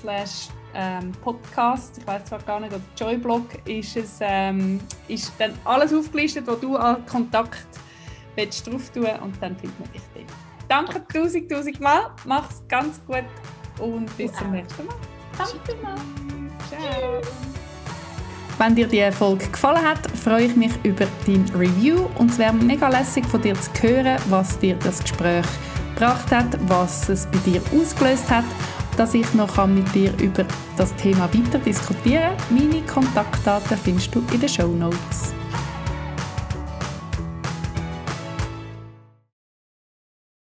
slash ähm, Podcast, ich weiß zwar gar nicht, oder Joyblog, ist, es, ähm, ist dann alles aufgelistet, wo du an Kontakt willst drauf tun und dann findet man dich dort. Danke tausend, tausend Mal. Mach's ganz gut. und bis zum nächsten Mal. Danke mal. Ciao. Wenn dir die Folge gefallen hat, freue ich mich über dein Review und es wäre mega lässig von dir zu hören, was dir das Gespräch gebracht hat, was es bei dir ausgelöst hat, dass ich noch mit dir über das Thema weiter diskutieren kann. Meine Kontaktdaten findest du in den Show Notes.